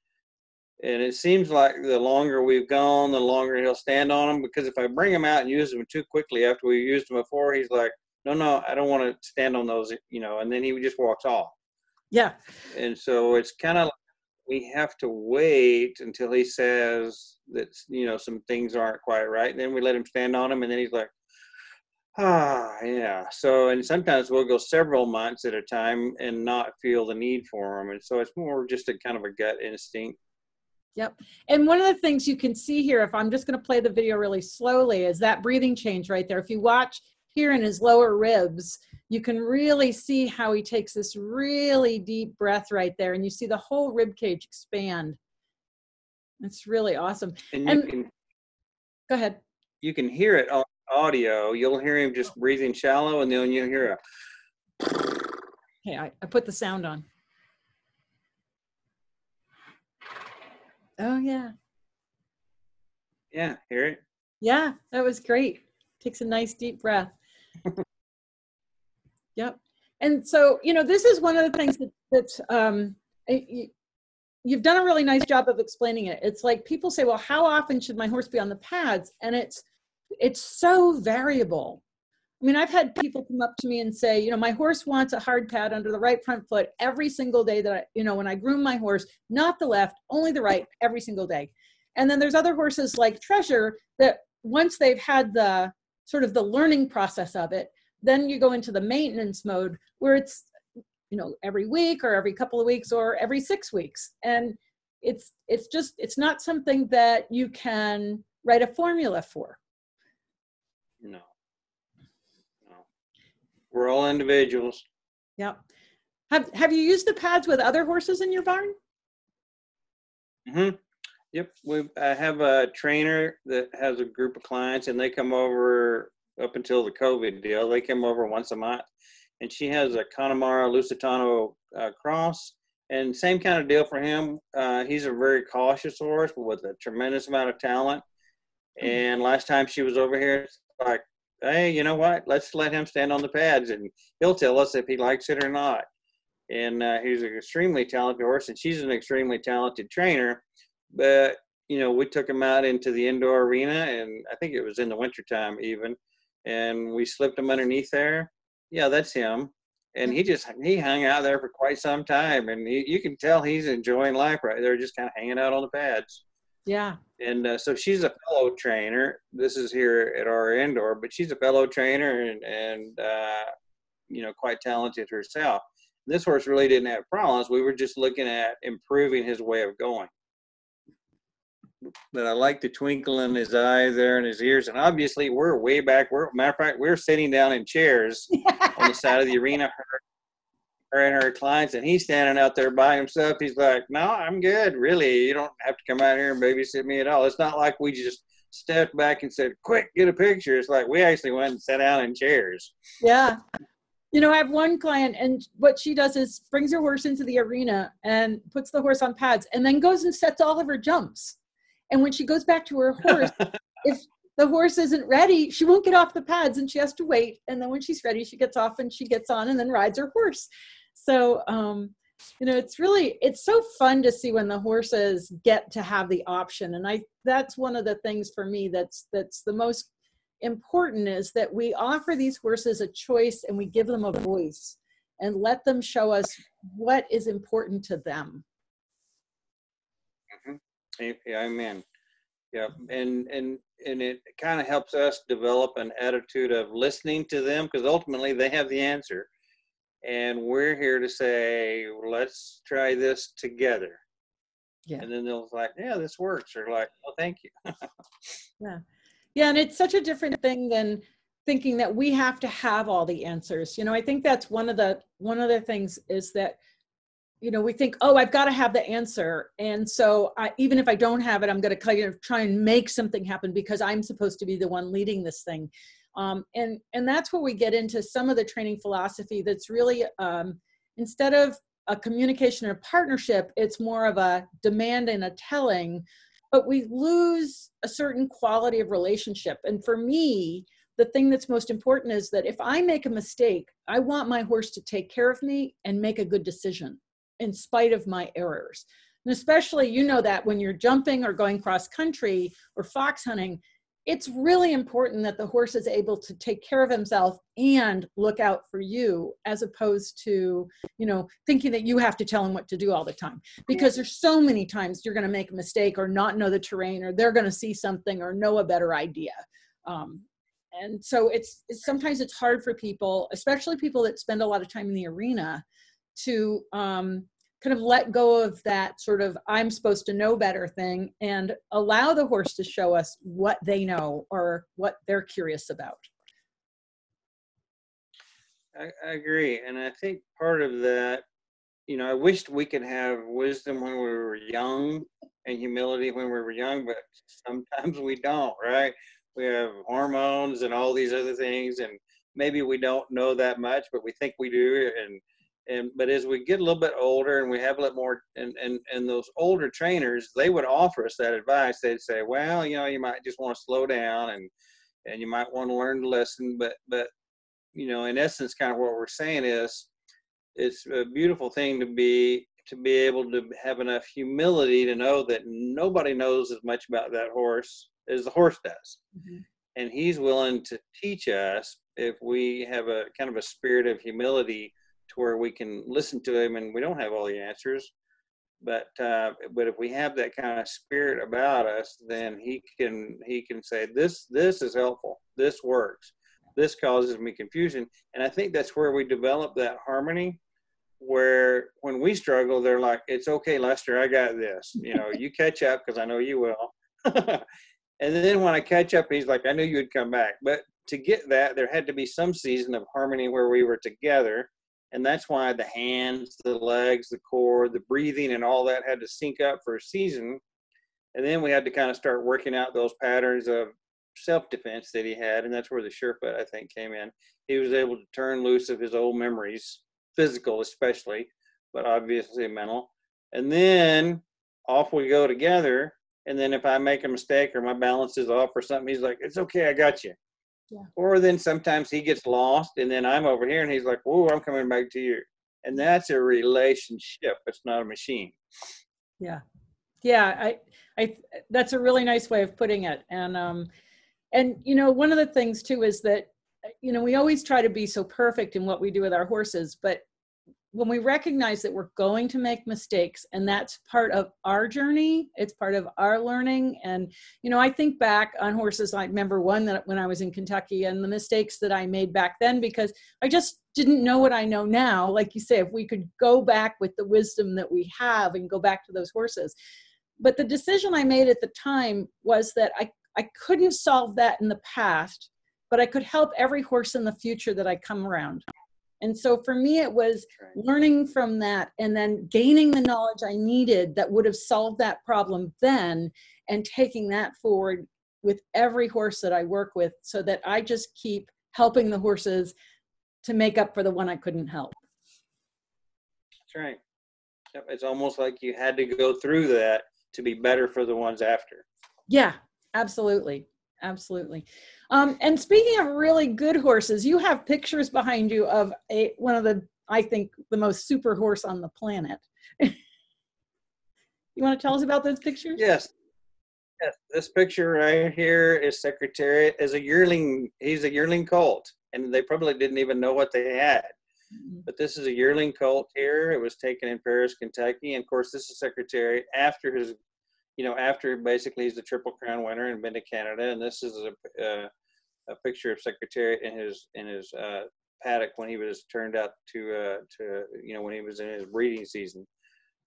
and it seems like the longer we've gone, the longer he'll stand on them. Because if I bring him out and use them too quickly after we used them before, he's like, "No, no, I don't want to stand on those," you know, and then he just walks off. Yeah. And so it's kind of we have to wait until he says that you know some things aren't quite right, and then we let him stand on them, and then he's like, ah, yeah. So and sometimes we'll go several months at a time and not feel the need for them, and so it's more just a kind of a gut instinct. Yep. And one of the things you can see here, if I'm just going to play the video really slowly, is that breathing change right there. If you watch here in his lower ribs, you can really see how he takes this really deep breath right there and you see the whole rib cage expand. It's really awesome. And, and can, go ahead. You can hear it on audio. You'll hear him just breathing shallow and then you'll hear a okay I, I put the sound on. Oh yeah. Yeah hear it. Yeah that was great. Takes a nice deep breath Yep. And so, you know, this is one of the things that, that um, you've done a really nice job of explaining it. It's like people say, well, how often should my horse be on the pads? And it's, it's so variable. I mean, I've had people come up to me and say, you know, my horse wants a hard pad under the right front foot every single day that I, you know, when I groom my horse, not the left, only the right every single day. And then there's other horses like Treasure that once they've had the sort of the learning process of it, then you go into the maintenance mode where it's you know every week or every couple of weeks or every six weeks. And it's it's just it's not something that you can write a formula for. No. No. We're all individuals. Yep. have have you used the pads with other horses in your barn? Mm-hmm yep we i have a trainer that has a group of clients and they come over up until the COVID deal. They came over once a month, and she has a Connemara Lusitano uh, cross, and same kind of deal for him. Uh, he's a very cautious horse, but with a tremendous amount of talent. Hmm. And last time she was over here, it's like hey, you know what? Let's let him stand on the pads, and he'll tell us if he likes it or not. And uh, he's an extremely talented horse, and she's an extremely talented trainer. But you know, we took him out into the indoor arena, and I think it was in the wintertime even, and we slipped him underneath there. Yeah, that's him. And he just he hung out there for quite some time, and he, you can tell he's enjoying life right there, just kind of hanging out on the pads. Yeah. And uh, so she's a fellow trainer. This is here at our indoor, but she's a fellow trainer and, and uh, you know, quite talented herself. This horse really didn't have problems. We were just looking at improving his way of going. But I like the twinkle in his eyes there and his ears. And obviously, we're way back. We're, matter of fact, we're sitting down in chairs on the side of the arena her and her clients, and he's standing out there by himself. He's like, "No, I'm good. Really, you don't have to come out here and babysit me at all. It's not like we just stepped back and said, "Quick, get a picture." It's like we actually went and sat down in chairs. Yeah. You know, I have one client, and what she does is brings her horse into the arena and puts the horse on pads, and then goes and sets all of her jumps. And when she goes back to her horse, if the horse isn't ready, she won't get off the pads, and she has to wait. And then when she's ready, she gets off and she gets on, and then rides her horse so um, you know it's really it's so fun to see when the horses get to have the option and i that's one of the things for me that's that's the most important is that we offer these horses a choice and we give them a voice and let them show us what is important to them. Amen. Yeah and and and it kind of helps us develop an attitude of listening to them because ultimately they have the answer. And we're here to say let's try this together. Yeah. And then they'll like yeah this works or like oh thank you. Yeah. Yeah and it's such a different thing than thinking that we have to have all the answers. You know i think that's one of the one of the things is that you know we think oh i've got to have the answer. And so I, even if i don't have it i'm going to kind of try and make something happen because i'm supposed to be the one leading this thing. Um, and, and that's where we get into some of the training philosophy that's really, um, instead of a communication or partnership, it's more of a demand and a telling, but we lose a certain quality of relationship. And for me, the thing that's most important is that if I make a mistake, I want my horse to take care of me and make a good decision in spite of my errors. And especially, you know that when you're jumping or going cross country or fox hunting, it's really important that the horse is able to take care of himself and look out for you as opposed to you know thinking that you have to tell him what to do all the time. Because there's so many times you're going to make a mistake or not know the terrain or they're going to see something or know a better idea. Um, and so it's, it's, sometimes it's hard for people especially people that spend a lot of time in the arena to um, kind of let go of that sort of I'm supposed to know better thing and allow the horse to show us what they know or what they're curious about. I, I agree. And I think part of that, you know, I wished we could have wisdom when we were young and humility when we were young, but sometimes we don't, right? We have hormones and all these other things, and maybe we don't know that much, but we think we do. And and but as we get a little bit older and we have a little more and and and those older trainers they would offer us that advice they'd say well you know you might just want to slow down and and you might want to learn to listen but but you know in essence kind of what we're saying is it's a beautiful thing to be to be able to have enough humility to know that nobody knows as much about that horse as the horse does mm-hmm. and he's willing to teach us if we have a kind of a spirit of humility to where we can listen to him and we don't have all the answers. But uh, but if we have that kind of spirit about us then he can he can say this this is helpful. This works. This causes me confusion. And i think that's where we develop that harmony where when we struggle they're like it's okay lester i got this. You know you catch up because i know you will. And then when i catch up he's like i knew you'd come back. But to get that there had to be some season of harmony where we were together and that's why the hands, the legs, the core, the breathing, and all that had to sync up for a season. And then we had to kind of start working out those patterns of self-defense that he had, and that's where the SURE FOOT I think came in. He was able to turn loose of his old memories, physical especially, but obviously mental. And then off we go together. And then if I make a mistake or my balance is off or something, he's like, "It's okay, I got you." Yeah. Or then sometimes he gets lost and then I'm over here and he's like, Whoa, I'm coming back to you. And that's a relationship. It's not a machine. Yeah. Yeah. I, I, that's a really nice way of putting it. And, um, and, you know, one of the things too is that, you know, we always try to be so perfect in what we do with our horses, but when we recognize that we're going to make mistakes and that's part of our journey it's part of our learning and you know i think back on horses i remember one that when i was in kentucky and the mistakes that i made back then because i just didn't know what i know now. Like you say if we could go back with the wisdom that we have and go back to those horses. But the decision i made at the time was that i i couldn't solve that in the past but i could help every horse in the future that i come around and so for me, it was learning from that and then gaining the knowledge I needed that would have solved that problem then and taking that forward with every horse that I work with so that I just keep helping the horses to make up for the one I couldn't help. That's right. Yep, It's almost like you had to go through that to be better for the ones after. Yeah, absolutely. Absolutely. Um, and speaking of really good horses, you have pictures behind you of a one of the I think the most super horse on the planet. you want to tell us about those pictures? Yes. Yes. This picture right here is Secretariat is a yearling. He's a yearling colt, and they probably didn't even know what they had. Mhm. But this is a yearling colt here. It was taken in Paris, Kentucky, and of course, this is Secretariat after his, you know, after basically he's the Triple Crown winner and been to Canada, and this is a uh, a picture of Secretariat in his in his uh, paddock when he was turned out to uh, to you know when he was in his breeding season.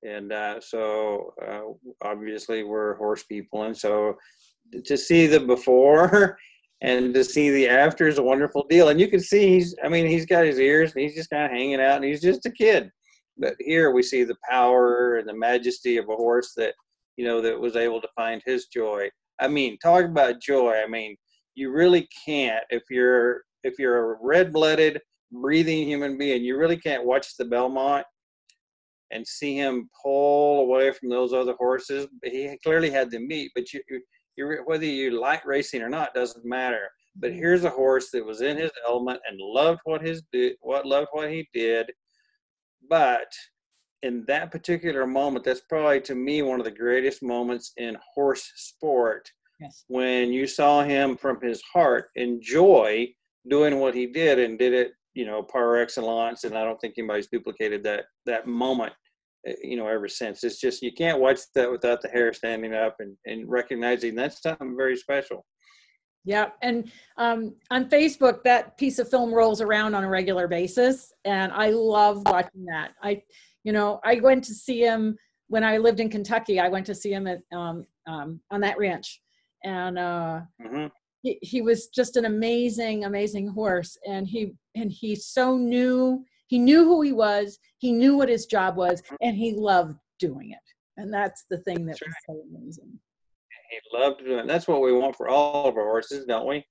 And uh, so uh, obviously we're horse people and so to see the before and to see the after is a wonderful deal. And you can see he's i mean he's got his ears and he's just kind of hanging out and he's just a kid. But here we see the power and the majesty of a horse that you know that was able to find his joy i mean talk about joy i mean you really can't if you're if you're a red-blooded breathing human being you really can't watch the belmont and see him pull away from those other horses. He clearly had the meat, but you, you, whether you like racing or not doesn't matter. But mm-hmm. here's a horse that was in his element and loved what his what loved what he did. But in that particular moment, that's probably to me one of the greatest moments in horse sport Yes. when you saw him from his heart enjoy doing what he did and did it you know par excellence and i don't think anybody's duplicated that that moment uh, you know ever since it's just you can't watch that without the hair standing up and, and recognizing that's something very special Yeah, and um, on Facebook, that piece of film rolls around on a regular basis, and I love watching that. I, you know, I went to see him when I lived in Kentucky. I went to see him at um, um, on that ranch, and uh, hmm he, he was just an amazing, amazing horse, and he and he so knew he knew who he was. He knew what his job was, and he loved doing it. And that's the thing that That's was so amazing. he loved doing it that's what we want for all of our horses don't we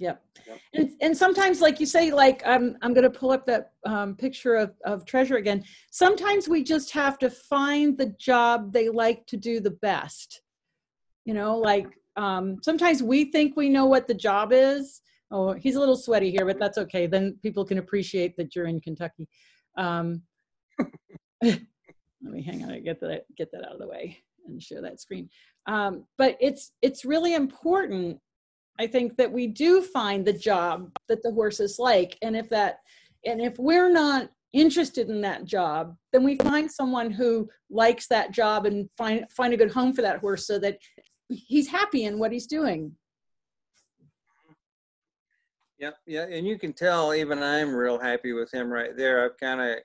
Yep. Yep. And, and sometimes, like you say, like I'm, I'm going to pull up that um, picture of, of treasure again. Sometimes we just have to find the job they like to do the best. You know, like um, sometimes we think we know what the job is. Oh, he's a little sweaty here, but that's okay. Then people can appreciate that you're in Kentucky. Um, let me hang on, I get that get that out of the way and share that screen. Um, but it's it's really important I think that we do find the job that the horses like. And if that, and if we're not interested in that job, then we find someone who likes that job and find find a good home for that horse so that he's happy in what he's doing. Yeah, yeah, and you can tell even I'm real happy with him right there. I've kind of,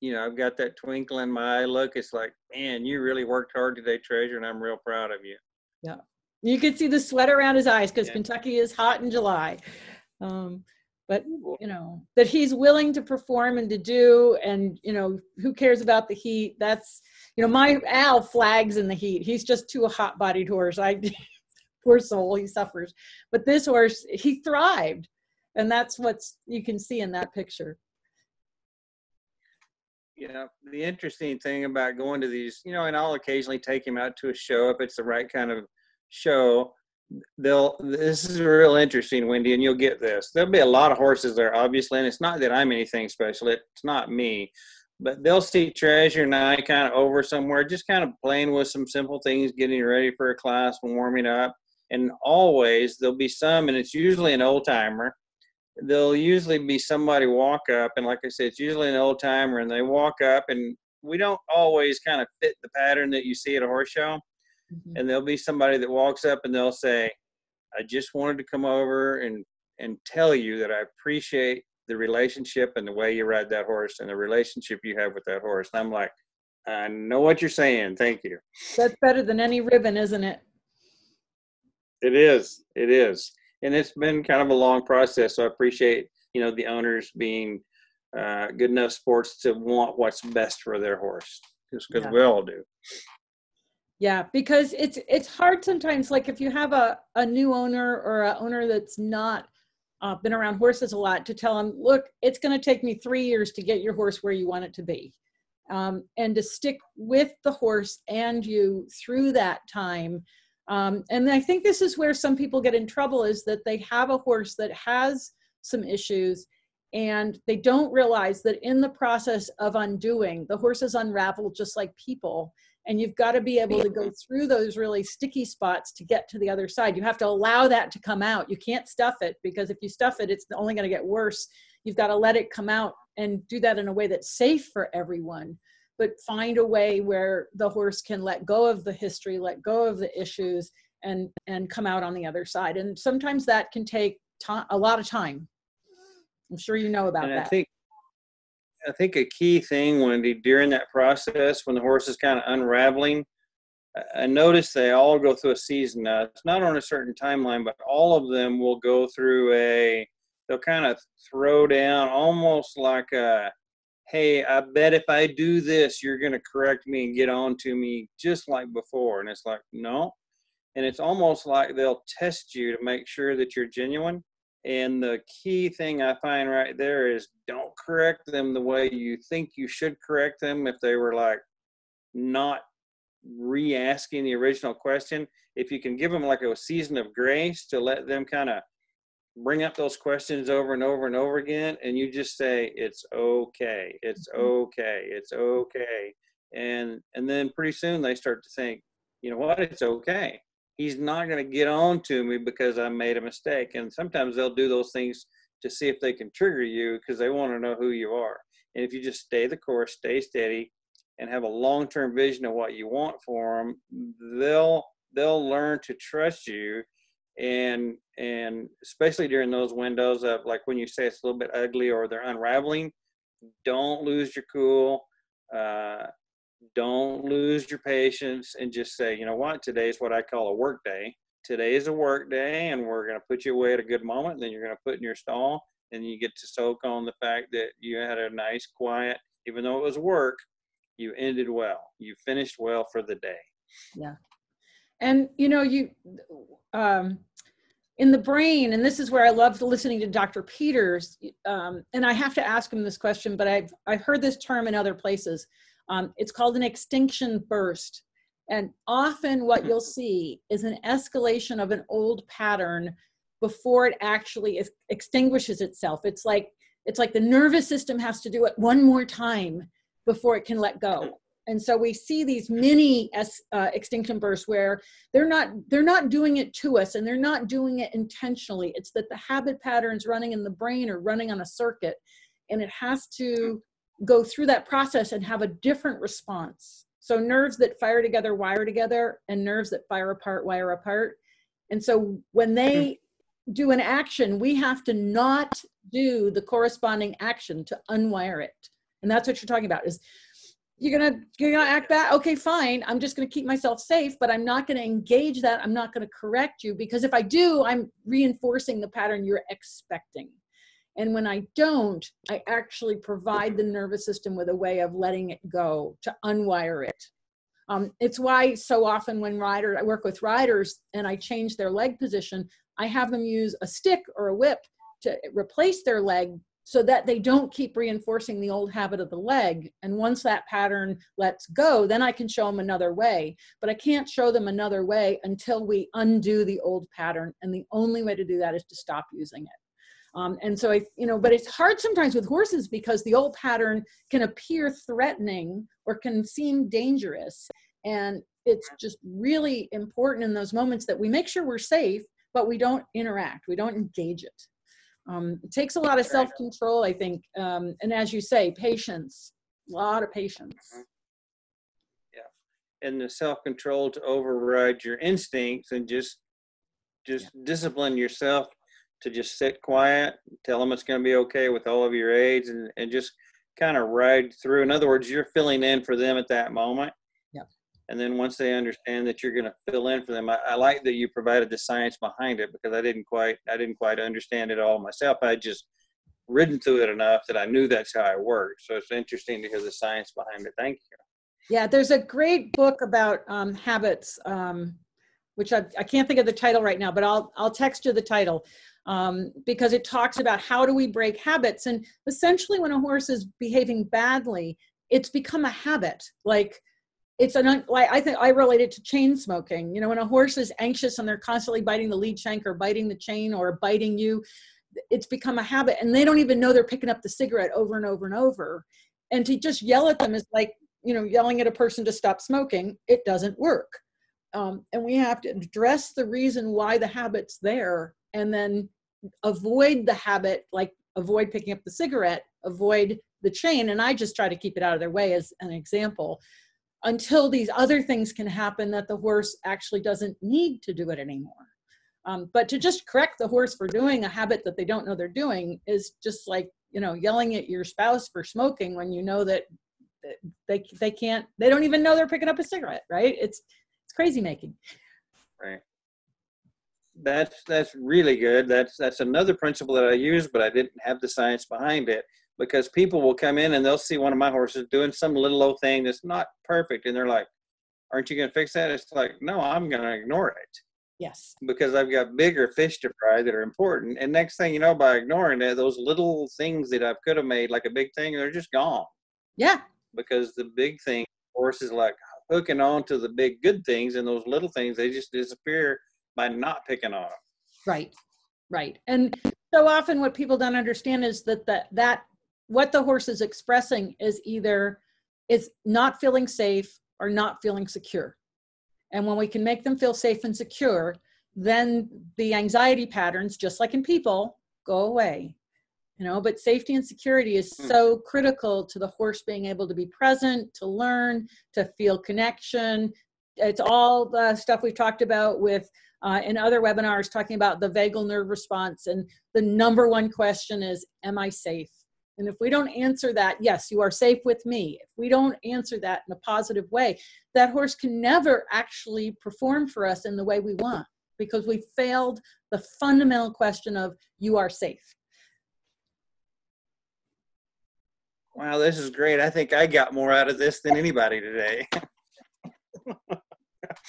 you know, I've got that twinkle in my eye look. It's like, man, you really worked hard today, Treasure, and I'm real proud of you. You can see the sweat around his eyes because Yeah. Kentucky is hot in July. Um, but you know that he's willing to perform and to do, and you know who cares about the heat? That's you know my Al flags in the heat. He's just too a hot-bodied horse. I poor soul, he suffers. But this horse, he thrived, and that's what's you can see in that picture. yeah the interesting thing about going to these, you know, and I'll occasionally take him out to a show if it's the right kind of show. they'll this is real interesting wendy and you'll get this there'll be a lot of horses there obviously and it's not that i'm anything special it's not me but they'll see treasure and i kind of over somewhere just kind of playing with some simple things getting ready for a class and warming up and always there'll be some and it's usually an old timer there'll usually be somebody walk up and like i said it's usually an old timer and they walk up and we don't always kind of fit the pattern that you see at a horse show mm-hmm. and there'll be somebody that walks up and they'll say i just wanted to come over and and tell you that i appreciate the relationship and the way you ride that horse and the relationship you have with that horse. And i'm like i know what you're saying. Thank you. That's better than any ribbon isn't it? It is. It is. And it's been kind of a long process so i appreciate you know the owners being uh, good enough sports to want what's best for their horse. Just because yeah. we all do yeah because it's it's hard sometimes like if you have a, a new owner or a owner that's not uh, been around horses a lot to tell them look it's going to take me three years to get your horse where you want it to be. Um, and to stick with the horse and you through that time um, and i think this is where some people get in trouble is that they have a horse that has some issues and they don't realize that in the process of undoing the horses unravel just like people and you've got to be able to go through those really sticky spots to get to the other side. You have to allow that to come out. You can't stuff it because if you stuff it it's only going to get worse. You've got to let it come out and do that in a way that's safe for everyone but find a way where the horse can let go of the history let go of the issues and and come out on the other side. And sometimes that can take time a lot of time. I'm sure you know about and that. I think I think a key thing, Wendy, during that process when the horse is kind of unraveling, I notice they all go through a season. Now, it's not on a certain timeline, but all of them will go through a. They'll kind of throw down almost like a, "Hey, I bet if I do this, you're going to correct me and get on to me just like before." And it's like, no, and it's almost like they'll test you to make sure that you're genuine and the key thing I find right there is don't correct them the way you think you should correct them if they were like not re asking the original question. If you can give them like a season of grace to let them kind of bring up those questions over and over and over again, and you just say, It's okay, it's mm-hmm. okay, it's okay. And and then pretty soon they start to think, you know what, it's okay he's not going to get on to me because I made a mistake. And sometimes they'll do those things to see if they can trigger you because they want to know who you are. And if you just stay the course, stay steady, and have a long-term vision of what you want for them, they'll they'll learn to trust you. And and especially during those windows of like when you say it's a little bit ugly or they're unraveling, don't lose your cool. Uh, don't lose your patience and just say, you know what, today is what I call a work day. Today is a work day, and we're going to put you away at a good moment. Then you're going to put in your stall, and you get to soak on the fact that you had a nice, quiet, even though it was work, you ended well. You finished well for the day. Yeah. And, you know, you, um, in the brain, and this is where I love listening to Dr. Peters, um, and I have to ask him this question, but I've, I've heard this term in other places um, it's called an extinction burst. And often what you'll see is an escalation of an old pattern before it actually is, extinguishes itself. It's like it's like the nervous system has to do it one more time before it can let go. And so we see these mini uh, extinction bursts where they're not they're not doing it to us and they're not doing it intentionally. It's that the habit patterns running in the brain are running on a circuit, and it has to go through that process and have a different response. So nerves that fire together wire together, and nerves that fire apart wire apart. And so when they hmm. do an action, we have to not do the corresponding action to unwire it. And that's what you're talking about is you're gonna you're gonna act that okay fine i'm just gonna keep myself safe but i'm not gonna engage that i'm not gonna correct you because if i do i'm reinforcing the pattern you're expecting and when I don't, I actually provide the nervous system with a way of letting it go to unwire it. Um, it's why so often when riders, I work with riders and I change their leg position, I have them use a stick or a whip to replace their leg so that they don't keep reinforcing the old habit of the leg. And once that pattern lets go, then I can show them another way. But I can't show them another way until we undo the old pattern. And the only way to do that is to stop using it. Um, and so I, you know, but it's hard sometimes with horses because the old pattern can appear threatening or can seem dangerous. And it's just really important in those moments that we make sure we're safe, but we don't interact, we don't engage it. Um, it takes a lot of self control, I think. Um, and as you say, patience, a lot of patience. Mm-hmm. Yeah. And the self control to override your instincts and just just yeah. discipline yourself to just sit quiet, tell them it's going to be okay with all of your aids, and, and just kind of ride through. In other words, you're filling in for them at that moment. Yeah. And then once they understand that you're going to fill in for them, I, I, like that you provided the science behind it because I didn't quite I didn't quite understand it all myself. I just ridden through it enough that I knew that's how it worked. So it's interesting to hear the science behind it. Thank you. Yeah, there's a great book about um, habits, um, which I, I can't think of the title right now, but I'll I'll text you the title um, because it talks about how do we break habits. And essentially, when a horse is behaving badly, it's become a habit. Like it's an like I think I relate it to chain smoking. You know, when a horse is anxious and they're constantly biting the lead shank or biting the chain or biting you, it's become a habit, and they don't even know they're picking up the cigarette over and over and over. And to just yell at them is like you know yelling at a person to stop smoking. It doesn't work. Um, and we have to address the reason why the habit's there and then avoid the habit, like avoid picking up the cigarette, avoid the chain, and I just try to keep it out of their way as an example until these other things can happen that the horse actually doesn't need to do it anymore. Um, but to just correct the horse for doing a habit that they don't know they're doing is just like you know yelling at your spouse for smoking when you know that they they can't they don't even know they're picking up a cigarette right? It's it's crazy making. Right that's that's really good. That's that's another principle that I use, but I didn't have the science behind it because people will come in and they'll see one of my horses doing some little old thing that's not perfect, and they're like, "Aren't you going to fix that?" It's like, "No, I'm going to ignore it." Yes. Because I've got bigger fish to fry that are important, and next thing you know, by ignoring it, those little things that I could have made like a big thing, they're just gone. Yeah. Because the big thing, horses like hooking on to the big good things, and those little things they just disappear by not picking on them. Right, right. And so often what people don't understand is that the, that what the horse is expressing is either is not feeling safe or not feeling secure. And when we can make them feel safe and secure, then the anxiety patterns, just like in people, go away. You know, but safety and security is hmm. so critical to the horse being able to be present, to learn, to feel connection. It's all the stuff we've talked about with uh, in other webinars talking about the vagal nerve response. And the number one question is, Am I safe? And if we don't answer that, yes, you are safe with me. If we don't answer that in a positive way, that horse can never actually perform for us in the way we want because we failed the fundamental question of, You are safe. Wow, this is great. I think I got more out of this than anybody today.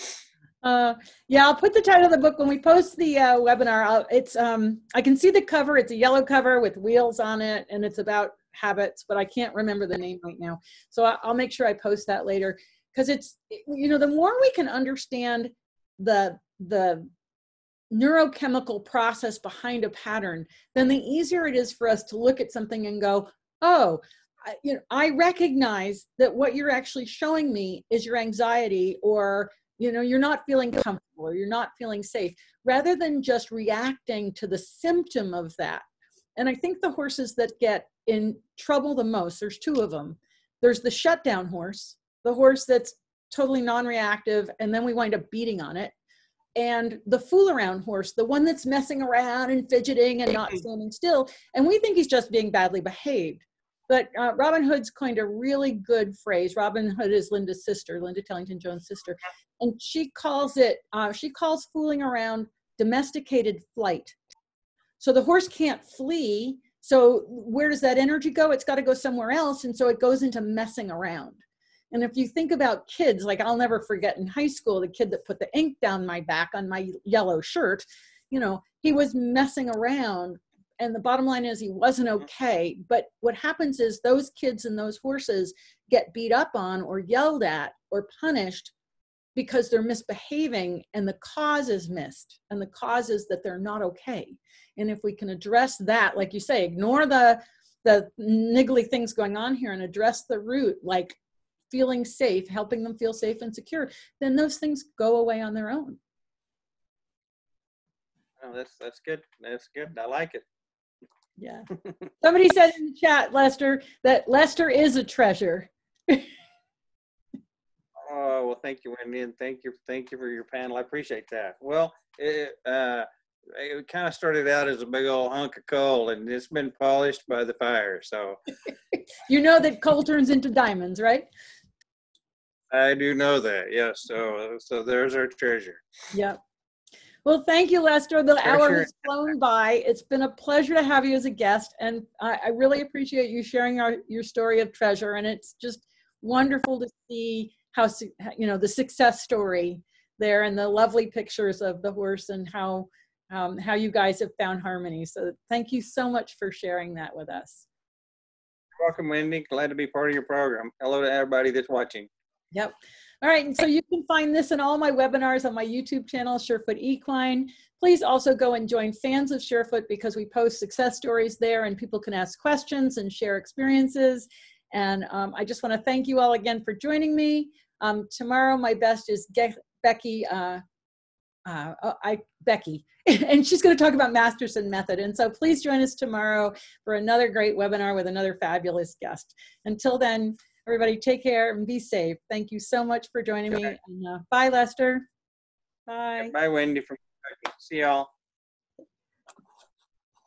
Uh, yeah, I'll put the title of the book when we post the uh, webinar. I'll, it's um, I can see the cover. It's a yellow cover with wheels on it, and it's about habits, but I can't remember the name right now. So I, I'll make sure I post that later because it's you know the more we can understand the the neurochemical process behind a pattern, then the easier it is for us to look at something and go, oh, I, you know, I recognize that what you're actually showing me is your anxiety or you know you're not feeling comfortable or you're not feeling safe rather than just reacting to the symptom of that. And i think the horses that get in trouble the most there's two of them there's the shutdown horse the horse that's totally non-reactive and then we wind up beating on it. And the fool around horse the one that's messing around and fidgeting and not standing still and we think he's just being badly behaved. But uh, Robyn Hood's coined a really good phrase. Robyn Hood is Linda's sister, Linda Tellington Jones' sister, and she calls it. Uh, she calls fooling around domesticated flight. So the horse can't flee. So where does that energy go? It's got to go somewhere else, and so it goes into messing around. And if you think about kids, like I'll never forget in high school, the kid that put the ink down my back on my yellow shirt, you know, he was messing around and the bottom line is he wasn't okay. But what happens is those kids and those horses get beat up on or yelled at or punished because they're misbehaving and the cause is missed and the cause is that they're not okay and if we can address that like you say ignore the the niggly things going on here and address the root like feeling safe helping them feel safe and secure then those things go away on their own Oh, that's that's good. That's good. I like it. yeah somebody said in the chat lester that lester is a treasure Oh well, thank you, Wendy, and thank you, thank you for your panel. I appreciate that. Well, it, uh, it kind of started out as a big old hunk of coal, and it's been polished by the fire. So you know that coal turns into diamonds right I do know that. Yes. So so there's our treasure. Yep. Well, thank you, Lester. The hour has flown by. It's been a pleasure to have you as a guest, and I, I really appreciate you sharing our, your story of treasure. And it's just wonderful to see how you know the success story there, and the lovely pictures of the horse and how um, how you guys have found harmony. So, thank you so much for sharing that with us. You're welcome, Wendy. Glad to be part of your program. Hello to everybody that's watching. Yep. All right. And so you can find this and all my webinars on my YouTube channel, Surefoot Equine. Please also go and join Fans of Surefoot because we post success stories there and people can ask questions and share experiences. And um, I just want to thank you all again for joining me. Um, tomorrow, my best is Ge- Becky. Uh, uh, oh, I Becky, and she's going to talk about Masterson method. And so please join us tomorrow for another great webinar with another fabulous guest. Until then, everybody take care and be safe. Thank you so much for joining me. And, uh, bye, Lester. Bye. Bye, Wendy from See y'all.